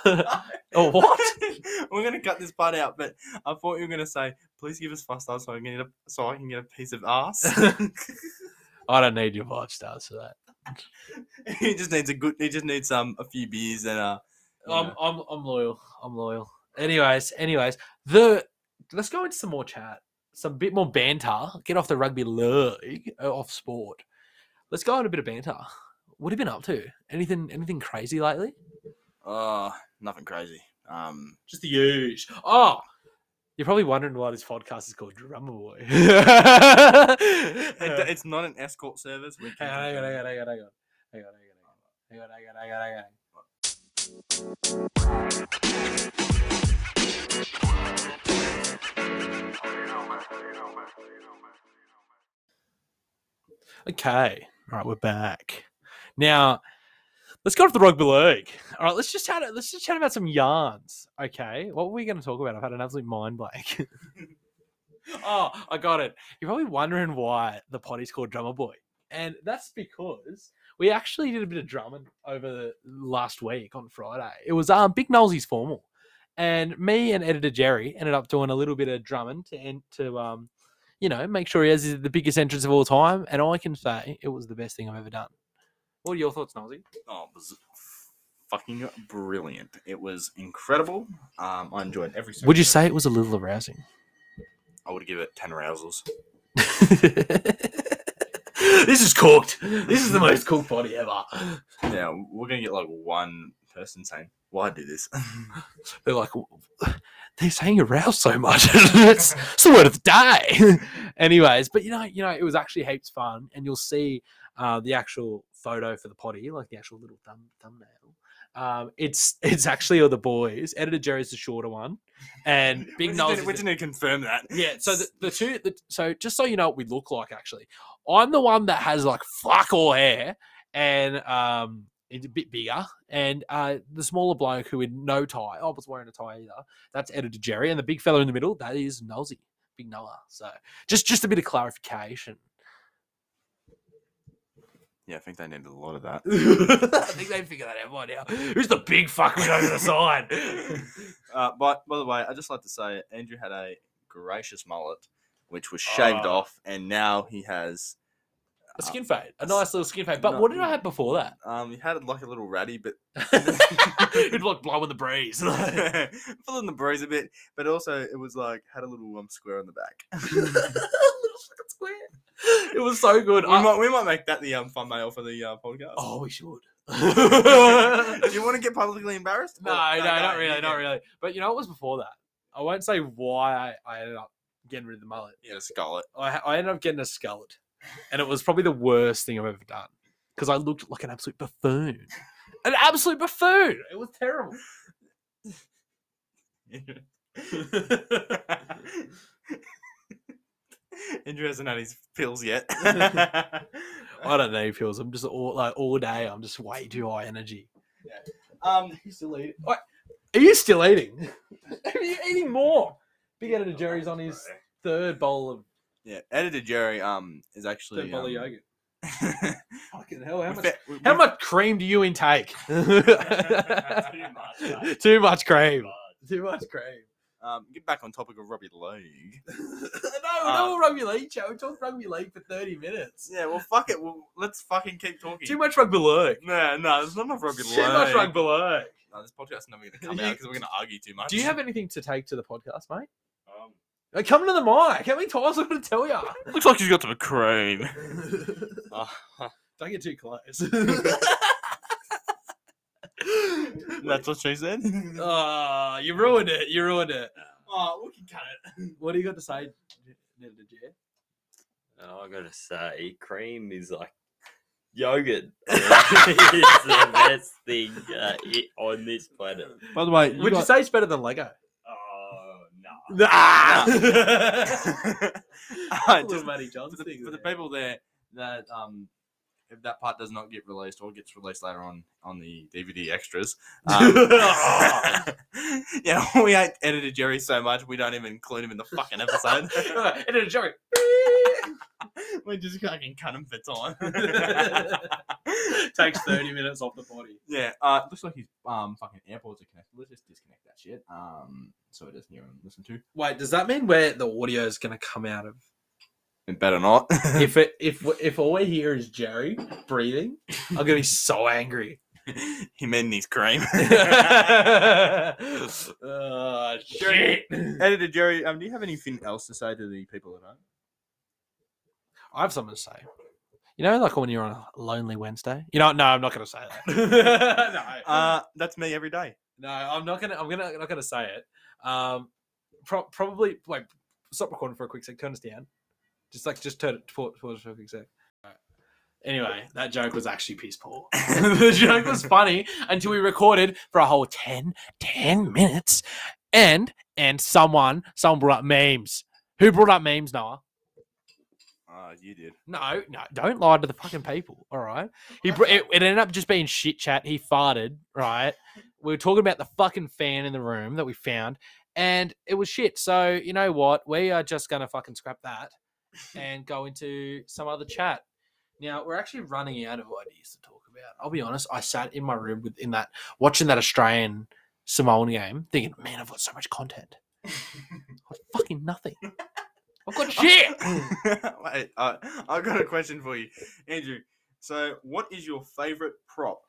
a what? We're gonna cut this part out, but I thought you were gonna say, "Please give us five stars so I can get a so I can get a piece of ass." I don't need your five stars for that. he just needs a good. He just needs um a few beers and uh. you I'm, know. I'm I'm loyal. I'm loyal. Anyways, anyways, the let's go into some more chat, some bit more banter. Get off the rugby league, uh, off sport. Let's go on a bit of banter. What have you been up to? Anything anything crazy lately? Uh, nothing crazy. Um, Just the huge. Oh, you're probably wondering why this podcast is called Drummer Boy. it, it's not an escort service. We can on, hang on, confirm. hang on, hang on, hang on, hang on, hang on, hang on, hang on, hang on, hang on. Okay. All right, we're back. Now, let's go to the rugby league. All right, let's just chat. Let's just chat about some yarns. Okay, what were we going to talk about? I've had an absolute mind blank. oh, I got it. You're probably wondering why the potty's called Drummer Boy, and that's because we actually did a bit of drumming over the last week on Friday. It was um Big Nolsey's formal, and me and editor Jerry ended up doing a little bit of drumming to en- to um you know, make sure he has the biggest entrance of all time. And I can say it was the best thing I've ever done. What are your thoughts, Nosy? Oh, it was fucking brilliant. It was incredible. Um, I enjoyed every. single Would you say it was a little arousing? I would give it ten arousals. this is cooked. This is the most cooked body ever. Yeah, we're gonna get like one person saying, "Why do this?" They're like, they're saying aroused so much. it's, it's the word of the day. Anyways, but you know, you know, it was actually heaps fun, and you'll see uh, the actual photo for the potty, like the actual little thumb, thumbnail. Um, it's it's actually all the boys. Editor Jerry's the shorter one, and Big Nose. we the- just need to confirm that. yeah, so the, the two, the, so just so you know what we look like, actually, I'm the one that has like fuck all hair and um, it's a bit bigger, and uh, the smaller bloke who had no tie, I was wearing a tie either. That's editor Jerry, and the big fella in the middle, that is Nosy, Big Noah. So just just a bit of clarification. Yeah, I think they needed a lot of that. I think they figured that out by now. Who's the big fuck over the side? Uh, but by the way, I just like to say Andrew had a gracious mullet, which was shaved Oh. off, and now he has. A skin fade, a nice little skin fade. But No. what did I have before that? Um, he had like a little ratty, but It'd like blow in the breeze. full in the breeze a bit. But also, it was like had a little um square on the back. little fucking square. It was so good. we I- might we might make that the um thumbnail for the uh, podcast. oh, we should. Do you want to get publicly embarrassed? no, no, not really, not really. But you know what was before that? I won't say why I, I ended up getting rid of the mullet. Yeah, skull it. I, I ended up getting a skullet, and it was probably the worst thing I've ever done because I looked like an absolute buffoon. An absolute buffoon. It was terrible. Andrew hasn't had his pills yet. I don't know pills. I'm just all like all day. I'm just way too high energy. um, Are you still eating? What? Are you still eating? Are you eating more? Big editor Jerry's on his third bowl of yeah, editor Jerry um is actually third bowl of um, yogurt. Fucking hell! How much? we- How we- much cream do you intake? Too much. Too much cream. Too much cream. Um, get back on topic of rugby league. no, Uh, no rugby league show. We talked rugby league for thirty minutes. Yeah, well, fuck it. Well, let's fucking keep talking. Too much rugby league. No, no, there's not enough rugby league. Too league. much rugby league. No, this podcast's never going to come out because we're going to argue too much. Do you have anything to take to the podcast, mate? Um, Hey, Come to the mic. How many times am I going to tell you? Looks like he's got some cream. Oh, Don't get too close. That's what she said. Ah, you ruined it. You ruined it. oh, we can cut it. What do you got to say, Ned to Jer? oh, I gotta say, cream is like yogurt. it's the best thing uh, on this planet. By the way, Would you say it's better than Lego? Oh no. Nah. Alright, Little just for the, for the people there that um if that part does not get released or gets released later on on the DVD extras, um, yeah, we hate editor Jerry so much we don't even include him in the fucking episode. and then a joke. we just fucking cut him for time. Takes 30 minutes off the body. Yeah, uh, looks like his um fucking AirPods are connected. Let's just disconnect that shit. Um, so it doesn't hear him listen to. Wait, does that mean where the audio is going to come out of? It better not. If it if if all we hear is Jerry breathing, I'm to be so angry. he meant his cream. uh, shit. Editor Jerry, um, do you have anything else to say to the people at home? I have something to say. You know, like when you're on a lonely Wednesday. You know, no, I'm not going to say that. no, Uh, that's me every day. no, I'm not gonna. I'm gonna I'm not gonna say it. Um, pro- probably wait. Stop recording for a quick sec. Turn us down. Just like just turn it pause, pause for a quick sec. Anyway, that joke was actually piss poor. the joke was funny until we recorded for a whole 10, 10 minutes, and and someone someone brought up memes. Who brought up memes, Noah? Uh, you did. No, no, don't lie to the fucking people. All right. He br- it, it ended up just being shit chat. He farted. Right. We were talking about the fucking fan in the room that we found, and it was shit. So you know what? We are just gonna fucking scrap that and go into some other chat. Now we're actually running out of ideas to talk about. I'll be honest. I sat in my room with in that watching that Australian Samoan game, thinking, man, I've got so much content. I've fucking nothing. I've got shit. Wait, uh, I've got a question for you, Andrew. So, what is your favorite prop?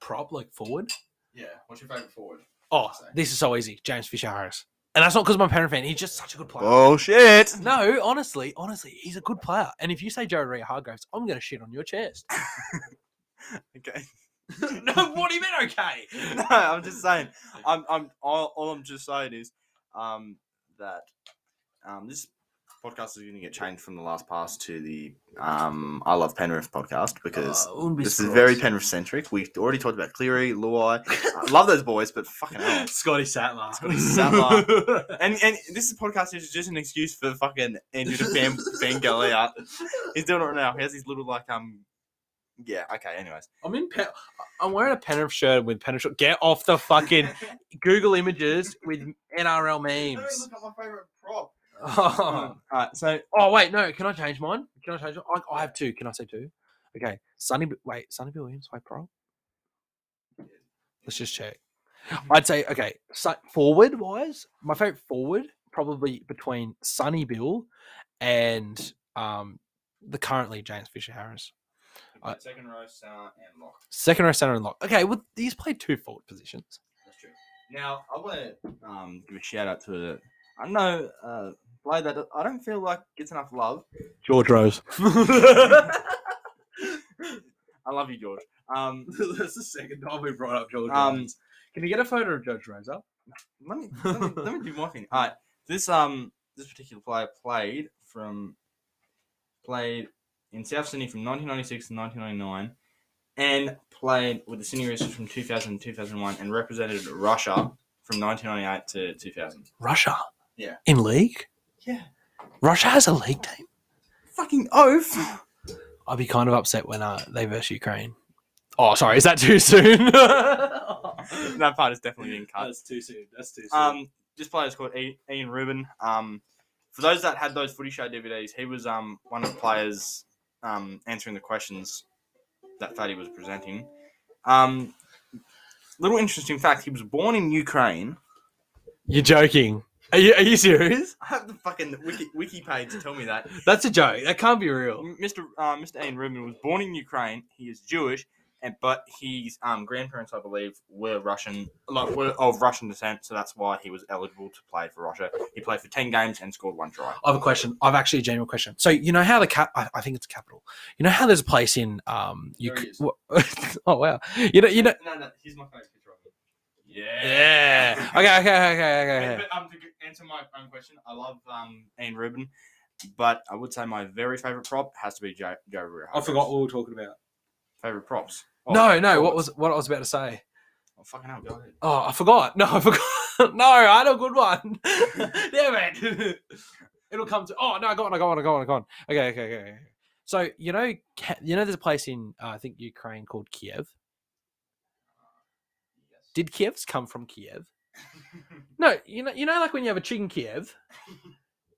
Prop like forward. Yeah. What's your favorite forward? Oh, this is so easy. James Fisher Harris. And that's not because I'm a Penrith fan. He's just such a good player. Oh shit! No, honestly, honestly, he's a good player. And if you say Jared Waerea Hargreaves, I'm going to shit on your chest. Okay. no, what do you mean, okay? no, I'm just saying. I'm. I'm. All, all I'm just saying is, um, that, um, this podcast is going to get changed from the last pass to the um, I love Penrith podcast because wouldn't be this is very. Penrith centric. We've already talked about Cleary, Luai. I love those boys, but fucking hell. Scotty Sattler. Scotty Sattler. And and this is podcast is just an excuse for fucking Andrew to fan fangirl out. He's doing it right now. He has his little like um. Yeah. Okay. Anyways. I'm in. Pen- I'm wearing a Penrith shirt with Penrith. shirt. Get off the fucking Google images with NRL memes. Look at my favorite prop. Oh. Alright, so oh wait, no. Can I change mine? Can I change? I, I have two. Can I say two? Okay. Sonny. Wait. Sonny Bill Williams. Wait, pro. Let's just check. I'd say okay. So forward wise, my favorite forward probably between Sonny Bill and um the currently James Fisher Harris. I- second row, center, and lock. Second row center and lock. Okay, well these play two forward positions. That's true. Now I want to um give a shout out to I know uh play that I don't feel like gets enough love. George Rose. I love you, George. Um, That's the second time we brought up George Um, Rose. Can you get a photo of George Rose up? let me let me, let me do my thing. All right, this um this particular player played from played in South Sydney from 1996 to 1999, and played with the Sydney Roosters from 2000 to 2001, and represented Russia from 1998 to 2000. Russia. Yeah. In league? Yeah. Russia has a league team. Fucking oath. I'd be kind of upset when uh, they verse Ukraine. Oh, sorry, is that too soon? that part is definitely being cut. That's too soon. That's too soon. Um, this player is called Ian Rubin. Um, for those that had those footy show DVDs, he was um one of the players um answering the questions that Fatty was presenting. Um, little interesting fact: he was born in Ukraine. You're joking. Are you, are you serious? I have the fucking wiki, wiki page to tell me that That's a joke. That can't be real. Mr. Uh, Mr. Ian Rubin was born in Ukraine. He is Jewish, and, but his um, grandparents, I believe, were Russian, like were of Russian descent, so that's why he was eligible to play for Russia. He played for ten games and scored one try. I have a question. I've actually a genuine question. So you know how the cap? I, I think it's capital. You know how there's a place in um. You c- oh wow. You know. You know. No, no, here's my favorite picture of him. Yeah. Okay. Okay. Okay. Okay. Okay, okay. but, um, to g- answer my own question, I love um, Ian Rubin, but I would say my very favorite prop has to be Joe, Joe Rio. I forgot what we were talking about. Favorite props. Oh, no, no. What was what I was about to say? Oh, fucking hell, go ahead. Oh, I forgot. No, I forgot. no, I had a good one. Damn it. It'll come to. Oh no, I got one. I got one. I got one. I got one. Okay, okay, okay. okay. So you know, you know, there's a place in uh, I think Ukraine called Kiev. Did Kiev's come from Kiev? No, you know, you know, like when you have a chicken Kiev.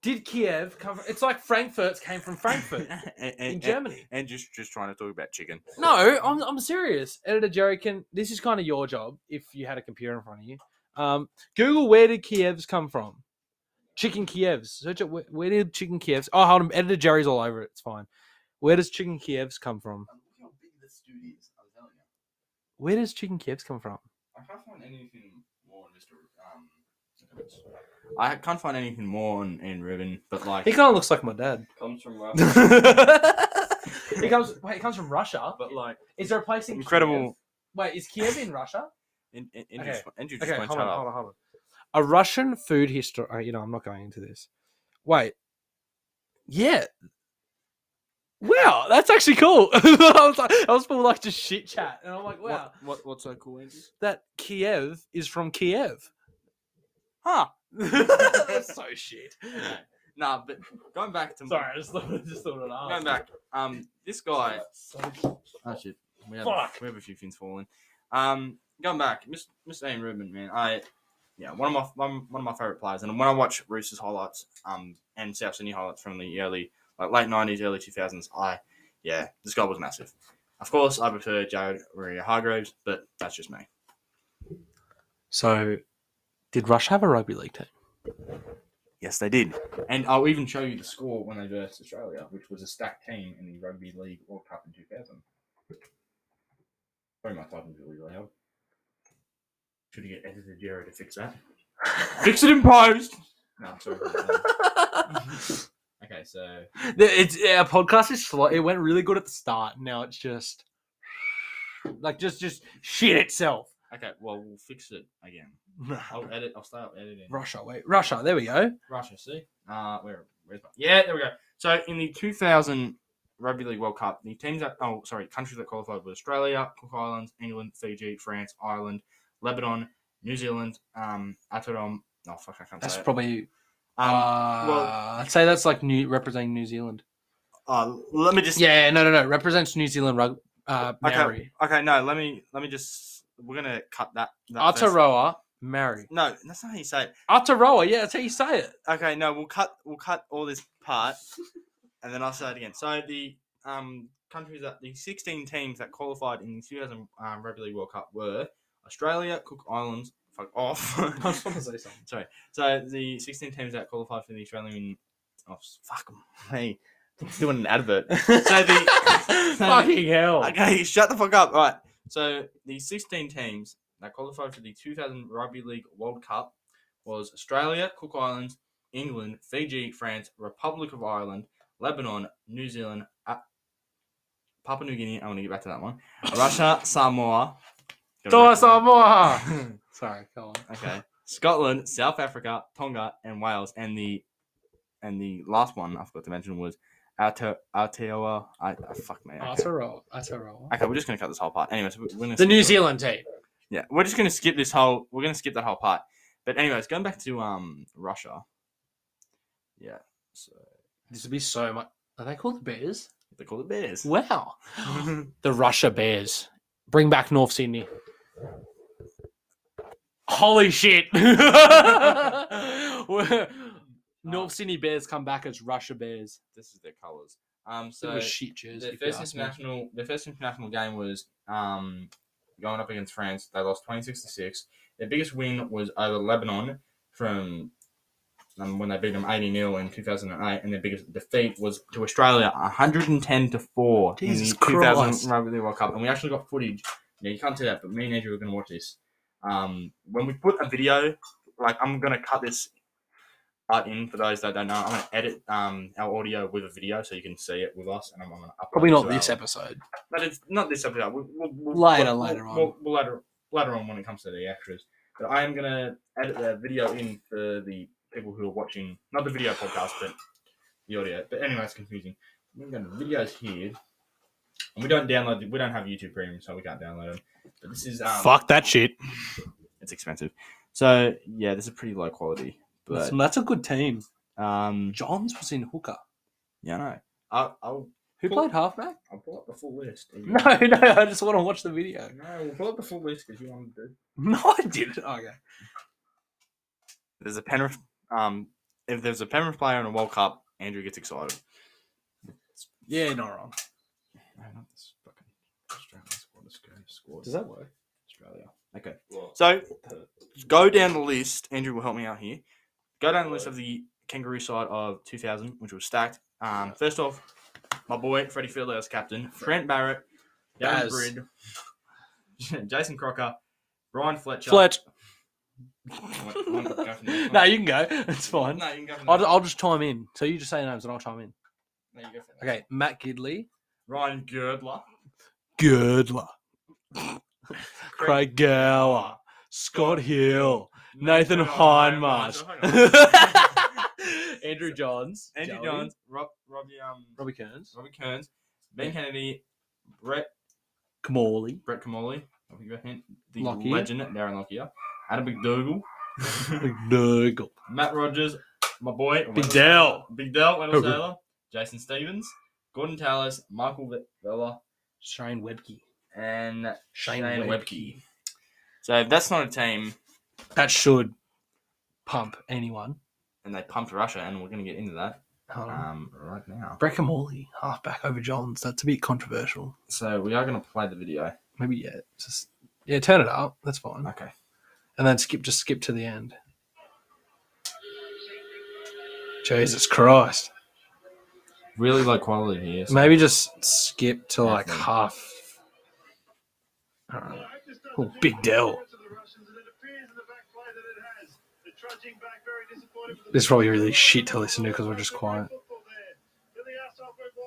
Did Kiev come? From, it's like Frankfurt's came from Frankfurt and, and- in Germany. And just just trying to talk about chicken. No, I'm, I'm serious. Editor Jerry can. This is kind of your job if you had a computer in front of you. Um, Google where did Kiev's come from? Chicken Kiev's. Search it. Where, where did chicken Kiev's? Oh, hold on. Editor Jerry's all over it. It's fine. Where does chicken Kiev's come from? Look how big this dude is. I'm telling you. Where does chicken Kiev's come from? I can't find anything more on Mr. Um, look at this. I can't find anything more on Ian Rubin, but like He kind of looks like my dad. comes from he comes. Wait, he comes from Russia. but like Is there a place in incredible. Kiev? Wait, is Kiev in Russia? In, in, in Okay. just, Andrew just Okay, won't hold on, up. hold on, hold on. A Russian food history. Uh, you know, I'm not going into this. Wait. Yeah. Wow, that's actually cool. I was like, I was full like just shit chat, and I'm like, wow, What, what what's so cool, Andrew? that Kiev is from Kiev. Huh? that's so shit. Nah, but going back to Sorry, I just thought, just thought it going back. Um, this guy. So Oh shit. We have, Fuck. we have a few things falling. Um, going back, Mr. Mr. Ian Rubin, man, I yeah, one of my one, one of my favorite players. And when I watch Roosters highlights, um, and South Sydney highlights from the early like late nineties, early two thousands, I yeah, this guy was massive. Of course, I prefer Jared Waerea Hargreaves, but that's just me. So, did Russia have a rugby league team? Yes, they did. And I'll even show you the score when they versed Australia, which was a stacked team in the Rugby League World Cup in 2000. Sorry, my typing's really loud. Should we get editor Jerry to fix that? fix it in post! No, sorry. okay, so. It's our podcast is slow. It went really good at the start. Now it's just like just just shit itself. Okay, well, we'll fix it again. I'll edit, I'll start editing. Russia, wait, Russia. There we go. Russia, see? Uh, where, where's my. Yeah, there we go. So in the 2000 Rugby League World Cup, the teams that, oh, sorry, countries that qualified were Australia, Cook Islands, England, Fiji, France, Ireland, Lebanon, New Zealand, um, Aotearoa. Oh, fuck, I can't That's say it. probably. Um, uh, well- I'd say that's like new representing New Zealand. uh, let me just. Yeah, no, no, no. Represents New Zealand rug. Uh, Okay, Maori. okay, no, let me, let me just. We're gonna cut that. that Aotearoa, Maori. No, that's not how you say it. Aotearoa, yeah, that's how you say it. Okay, no, we'll cut we'll cut all this part, and then I'll say it again. So the um countries that the sixteen teams that qualified in the 2000 um, Rugby League World Cup were Australia, Cook Islands. Fuck off. I was going to say something. Sorry. So the sixteen teams that qualified for the Australian. Oh fuck. Hey, doing an advert. So the Fucking hell. okay, shut the fuck up. Right. So the 16 teams that qualified for the 2000 Rugby League World Cup was Australia, Cook Islands, England, Fiji, France, Republic of Ireland, Lebanon, New Zealand, uh, Papua New Guinea. I want to get back to that one. Russia, Samoa. Toa Samoa. Sorry, go on. Okay. Scotland, South Africa, Tonga, and Wales. And the and the last one I forgot to mention was Aote- Aotearoa. I, I fuck me. Okay. Aotearoa. Aotearoa. okay, we're just gonna cut this whole part. Anyways, we're gonna The New. Zealand team. Yeah, we're just gonna skip this whole. We're gonna skip that whole part. But anyways, going back to um Russia. Yeah, so This would be so much. Are they called the Bears? they call it Bears. Wow. the Russia Bears. Bring back North Sydney. Holy shit. North Sydney Bears come back as Russia Bears. this is their colours. Um, So, so it was shit jersey. the if you first ask me. international, the first international game was um going up against France. They lost twenty six to six. Their biggest win was over Lebanon from um, when they beat them 80 0 in 2008, and their biggest defeat was to Australia 110 to 4 Jesus in the 2000 Christ. Rugby World Cup. And we actually got footage. Yeah, you can't see that, but me and Andrew are going to watch this. Um, when we put a video, like I'm going to cut this part in for those that don't know. I'm going to edit um, our audio with a video so you can see it with us, and I'm going to upload Probably not to this our- episode. but it's not this episode. We'll, we'll, we'll, Later, we'll, later we'll, on. We'll, we'll later, later on when it comes to the extras. But I am gonna edit the video in for the people who are watching, not the video podcast, but the audio. But anyway, it's confusing. We're going to videos here, and we don't download. We don't have YouTube Premium, so we can't download them. But this is um, Fuck that shit. It's expensive. So yeah, this is pretty low quality. That's, But that's a good team. um, Johns was in hooker. yeah, no. I'll, I'll Who Cool. played halfback? I'll pull up the full list. No, no, I just want to watch the video. no, we'll pull up the full list because you wanted to. No, I didn't. Okay. there's a Penrith. Um, if there's a Penrith player in a World Cup, Andrew gets excited. Yeah, not wrong. No, not this fucking Australian squad. Let's go squad. Does that work? Australia? Okay. So go down the list. Andrew will help me out here. Go down the list of the Kangaroo side of 2000, which was stacked. Um, first off, my boy Freddie Fittler as captain, Trent Barrett, Darren Britt, Jason Croker, Bryan Fletcher. Fletch. What- one- go from there. no, you can go. It's fine. No, you can go I'll, there. I'll just chime in. So you just say names and I'll chime in. No, you go. Okay, Matt Gidley. Ryan Girdler, Girdler. Craig Gower. Scott Hill. Nathan Hindmarsh. Andrew Johns. Andrew Joey, Johns, Rob, Robbie, um, Robbie Kearns. Robbie Kearns, Ben Kennedy, Brett Kimmorley. Brett Kimmorley, I think that hint, the Lockyer. legend Darren Lockyer, Adam MacDougall. Nurgle. Matt Rogers, my boy, Big Dell. Big Dell, Wendell Hooray. Sailor, Jason Stevens, Gordon Tallis, Michael Ve- Vella, Shane Webke. and Shane, Shane Webke. Webke. So if that's not a team, That should pump anyone. and they pumped Russia, and we're going to get into that Um, um, right now. Brett Kimmorley, halfback over Johns. That's a bit controversial. So we are going to play the video. Maybe yeah, just yeah, turn it up. That's fine. Okay. And then skip, just skip to the end. Jesus Christ! Really low quality here. so- Maybe just skip to like half. Oh, Big Dell. This is probably really shit to listen to because we're just quiet.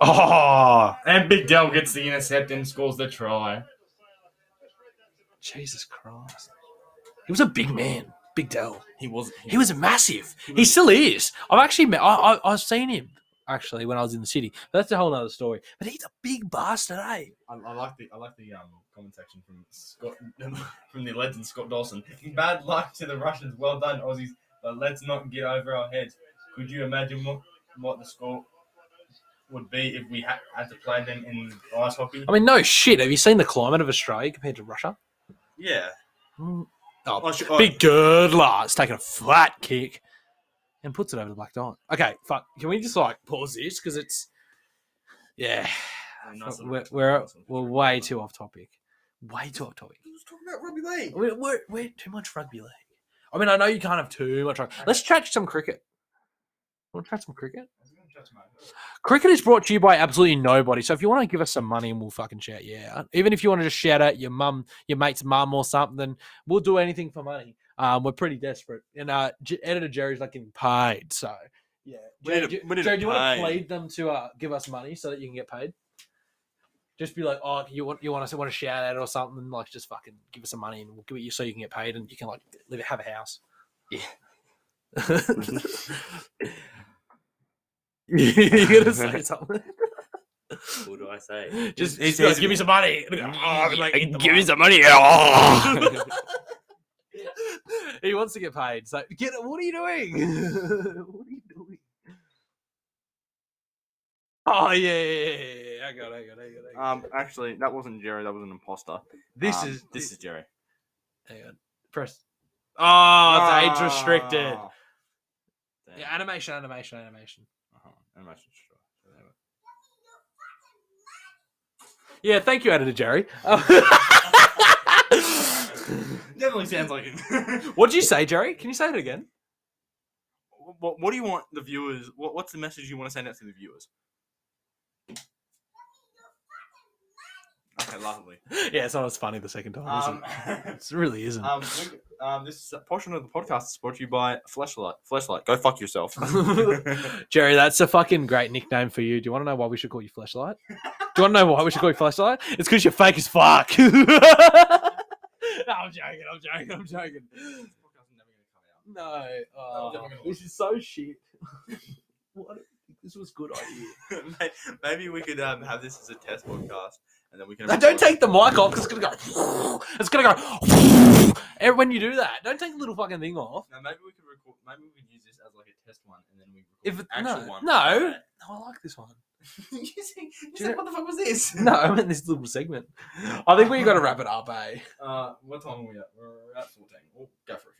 Oh, And Big Dell gets the intercept and scores the try. Jesus Christ! He was a big man, Big Dell. He was. He was massive. He still is. I've actually met. I, I, I've seen him actually when I was in the city. But that's a whole other story. But he's a big bastard, eh? I, I like the I like the um comment section from Scott from the legend Scott Dawson. Bad luck to the Russians. Well done, Aussies. But let's not get over our heads. Could you imagine what what the score would be if we had, had to play them in ice hockey? I mean, no shit. Have you seen the climate of Australia compared to Russia? Yeah. Mm. Oh, Oh, sh- oh, big Girdler. It's taking a flat kick and puts it over the black dot. Okay, fuck. Can we just like pause this because it's yeah. nice We're we're, we're way too off topic. Way too off topic. He was talking about rugby league. We're, we're, we're too much rugby league. I mean, I know you can't have too much. Rugby. Let's chat some cricket. Want to chat some cricket? Cricket is brought to you by absolutely nobody. So if you want to give us some money and we'll fucking shout you out, even if you want to just shout out your mum, your mate's mum or something, we'll do anything for money. Um, we're pretty desperate, and uh, J- editor Jerry's not getting paid, so yeah. We need Jerry, to- do- we need Jerry, do you want to plead them to uh, give us money so that you can get paid? Just be like, oh, you want you want us to want to shout out or something, like just fucking give us some money and we'll give it you so you can get paid and you can like live have a house. Yeah. You're gonna say something. What do I say? Just, just like, oh, give me some money. Oh, like, Give me some money. Oh! he wants to get paid. So get it. What are you doing? what are you doing? Oh yeah, yeah, yeah, yeah. I got, it, I got, it, I got, it, I got. it. Um, actually, that wasn't Jerry. That was an imposter. this Um, is this is Jerry. Hang on. Press. Oh, it's age Ah. restricted. Damn. Yeah, animation, animation, animation. Uh-huh. Animation, sure. So there we- Yeah, thank you, editor Jerry. Definitely sounds like it. What'd you say, Jerry? Can you say it again? what, what do you want the viewers? What, what's the message you want to send out to the viewers? Okay, lovely. Yeah, it's not as funny the second time. is Um, it? It really isn't. um, we- um, this portion of the podcast is brought to you by Flashlight. Flashlight, go fuck yourself. Jerry, that's a fucking great nickname for you. Do you want to know why we should call you Flashlight? Do you want to know why we should call you Flashlight? It's because you're fake as fuck. no, I'm joking. I'm joking. I'm joking. No, oh, this is so shit. what? This was a good idea. Maybe we could um, have this as a test podcast, and then we can. Now, don't take the mic off because it's gonna go. It's gonna go. When you do that, don't take the little fucking thing off. No, maybe we could record. Maybe we could use this as like a test one, and then we If record it, the actual no, one. no, no, I like this one. you see, you said, what the fuck was this? No, I meant this little segment. I think we got to wrap it up, eh? Uh, what time are we at? We're at fourteen. We'll go for a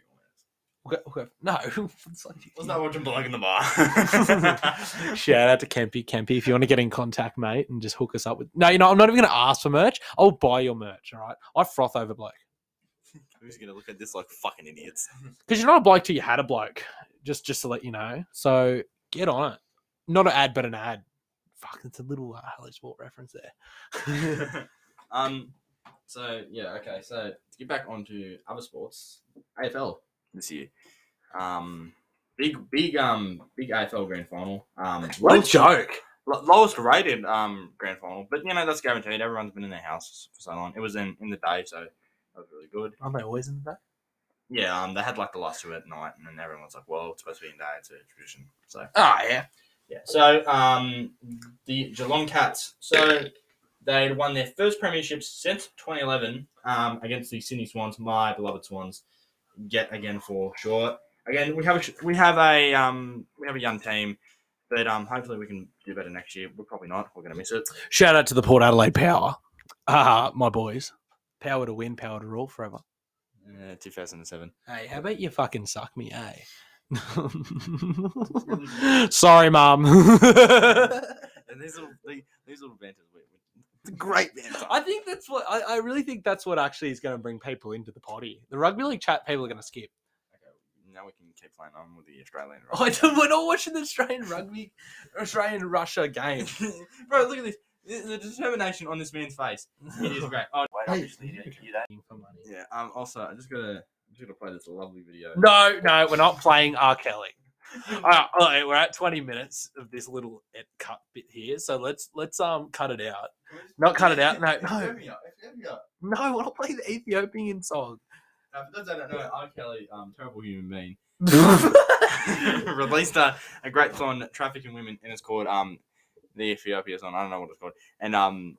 few. Okay, okay. No, it's like- Let's not watching Bloke in the Bar. Shout out to Kempy. Kempy, if you want to get in contact, mate, and just hook us up with. No, you know, I'm not even going to ask for merch. I'll buy your merch, all right? I froth over bloke. Who's gonna look at this like fucking idiots? Because you're not a bloke till you had a bloke, just just to let you know. So get on it. Not an ad, but an ad. Fuck, it's a little uh, Hello Sport reference there. um. So yeah, okay. So to get back onto other sports, AFL this year. Um, big, big, um, big AFL grand final. Um, what a joke. lo- lowest rated um grand final, but you know that's guaranteed. Everyone's been in their house for so long. It was in in the day, so that was really good. Aren't they always in that? Yeah, um, they had like the last two at night, and then everyone was like, "Well, it's supposed to be in day. It's a tradition." So Oh, yeah. yeah. So um, the Geelong Cats. So they'd won their first premiership since 2011 um, against the Sydney Swans, my beloved Swans. Yet again for short. Again, we have a, we have a um, we have a young team, but um, hopefully we can do better next year. We're probably not. We're gonna miss it. Shout out to the Port Adelaide Power. Uh, my boys. Power to win, power to rule forever. Uh, 2007. Hey, how about you fucking suck me, eh? Sorry, mum. And these little these, these little banters, we, we, it's a great banter. I think that's what I, I really think that's what actually is going to bring people into the potty. The rugby league chat people are going to skip. Okay, now we can keep playing on with the Australian. Oh, I don't, we're not watching the Australian rugby, Australian Russia game. Bro, look at this. The the determination on this man's face. It is great. Oh, wait, Hey, obviously, you didn't hear that. For money. Yeah. Um. Also, I just gotta, I'm just gonna play this lovely video. No, no, we're not playing R. Kelly. All right, all right, we're at 20 minutes of this little cut bit here, so let's let's um cut it out. Not cut it out, no, no. Ethiopia. No, we're not playing the Ethiopian song. Uh, for those that don't know, R. Kelly, um, terrible human being, released a, a great song, "Trafficking Women," and it's called um, the Ethiopia song. I don't know what it's called, and um,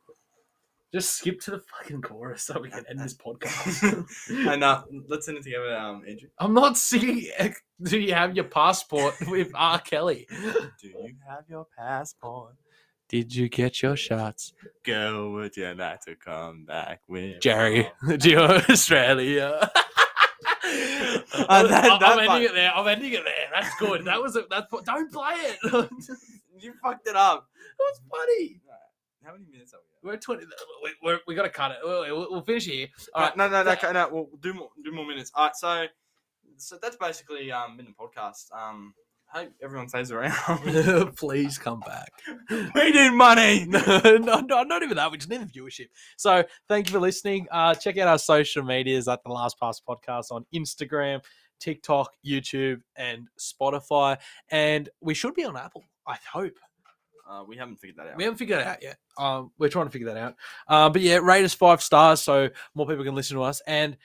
skip to the fucking chorus so we can end this podcast. and uh, let's sing it together, um, Andrew. I'm not singing. Do you have your passport with R. Kelly? Do you have your passport? Did you get your shots, Girl, would you like to come back with Jerry? To Australia. Uh, that- I'm, that I'm ending it there. I'm ending it there. That's good. That was a, that's don't play it. that You fucked it up. It was funny. How many minutes are we We're twenty. We, we're, we got to cut it. We'll, we'll, finish here. All at? right. no, no, no, no. We'll do more, do more minutes. All right, so, so that's basically um been the podcast. Um, hope everyone stays around. Please come back. we need money. no, no, no, not even that. We just need the viewership. So thank you for listening. Uh, check out our social medias at the Last Pass Podcast on Instagram, TikTok, YouTube, and Spotify. And we should be on Apple. I hope. Uh, we haven't figured that out. We haven't figured it out yet. Um, we're trying to figure that out. Uh, but yeah, rate us five stars so more people can listen to us. And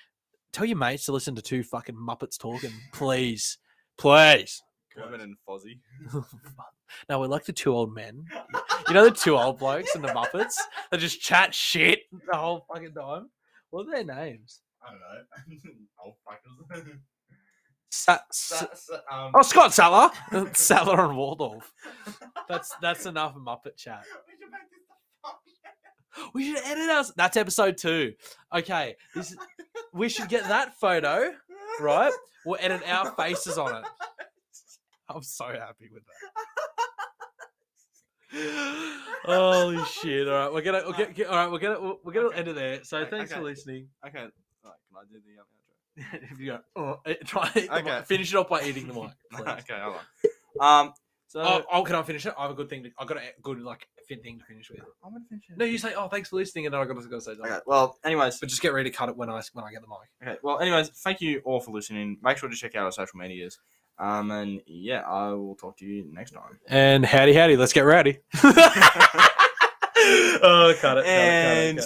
tell your mates to listen to two fucking Muppets talking, please, please. Kermit and Fozzie. no, we're like the two old men. You know the two old blokes in the Muppets that just chat shit the whole fucking time. What are their names? I don't know. Old fuckers. Sa- Sa- sa- um, oh, Scott Sattler, Sattler and Waldorf. That's that's enough Muppet chat. we should make this the fuck- We should edit us. That's episode two. Okay, this we should get that photo right. We'll edit our faces on it. I'm so happy with that. Holy shit! All right, we're gonna we'll get, get all right. We're gonna we're gonna Okay. end it there. So Okay, thanks for listening. Okay, right, can I do the um? if you go, oh, eh, try eat mic. Okay. finish it off by eating the mic. okay, hold on. Um, so oh, oh, can I finish it? I have a good thing. To, I got a good like fin thing to finish with. I'm gonna finish it. No, you say, oh, thanks for listening, and then I got to go say something. Okay. Well, anyways, But just get ready to cut it when I when I get the mic. okay. Well, anyways, thank you all for listening. Make sure to check out our social medias. Um, and yeah, I will talk to you next time. And howdy, howdy, let's get rowdy. oh, cut it. cut it, cut it, and cut it.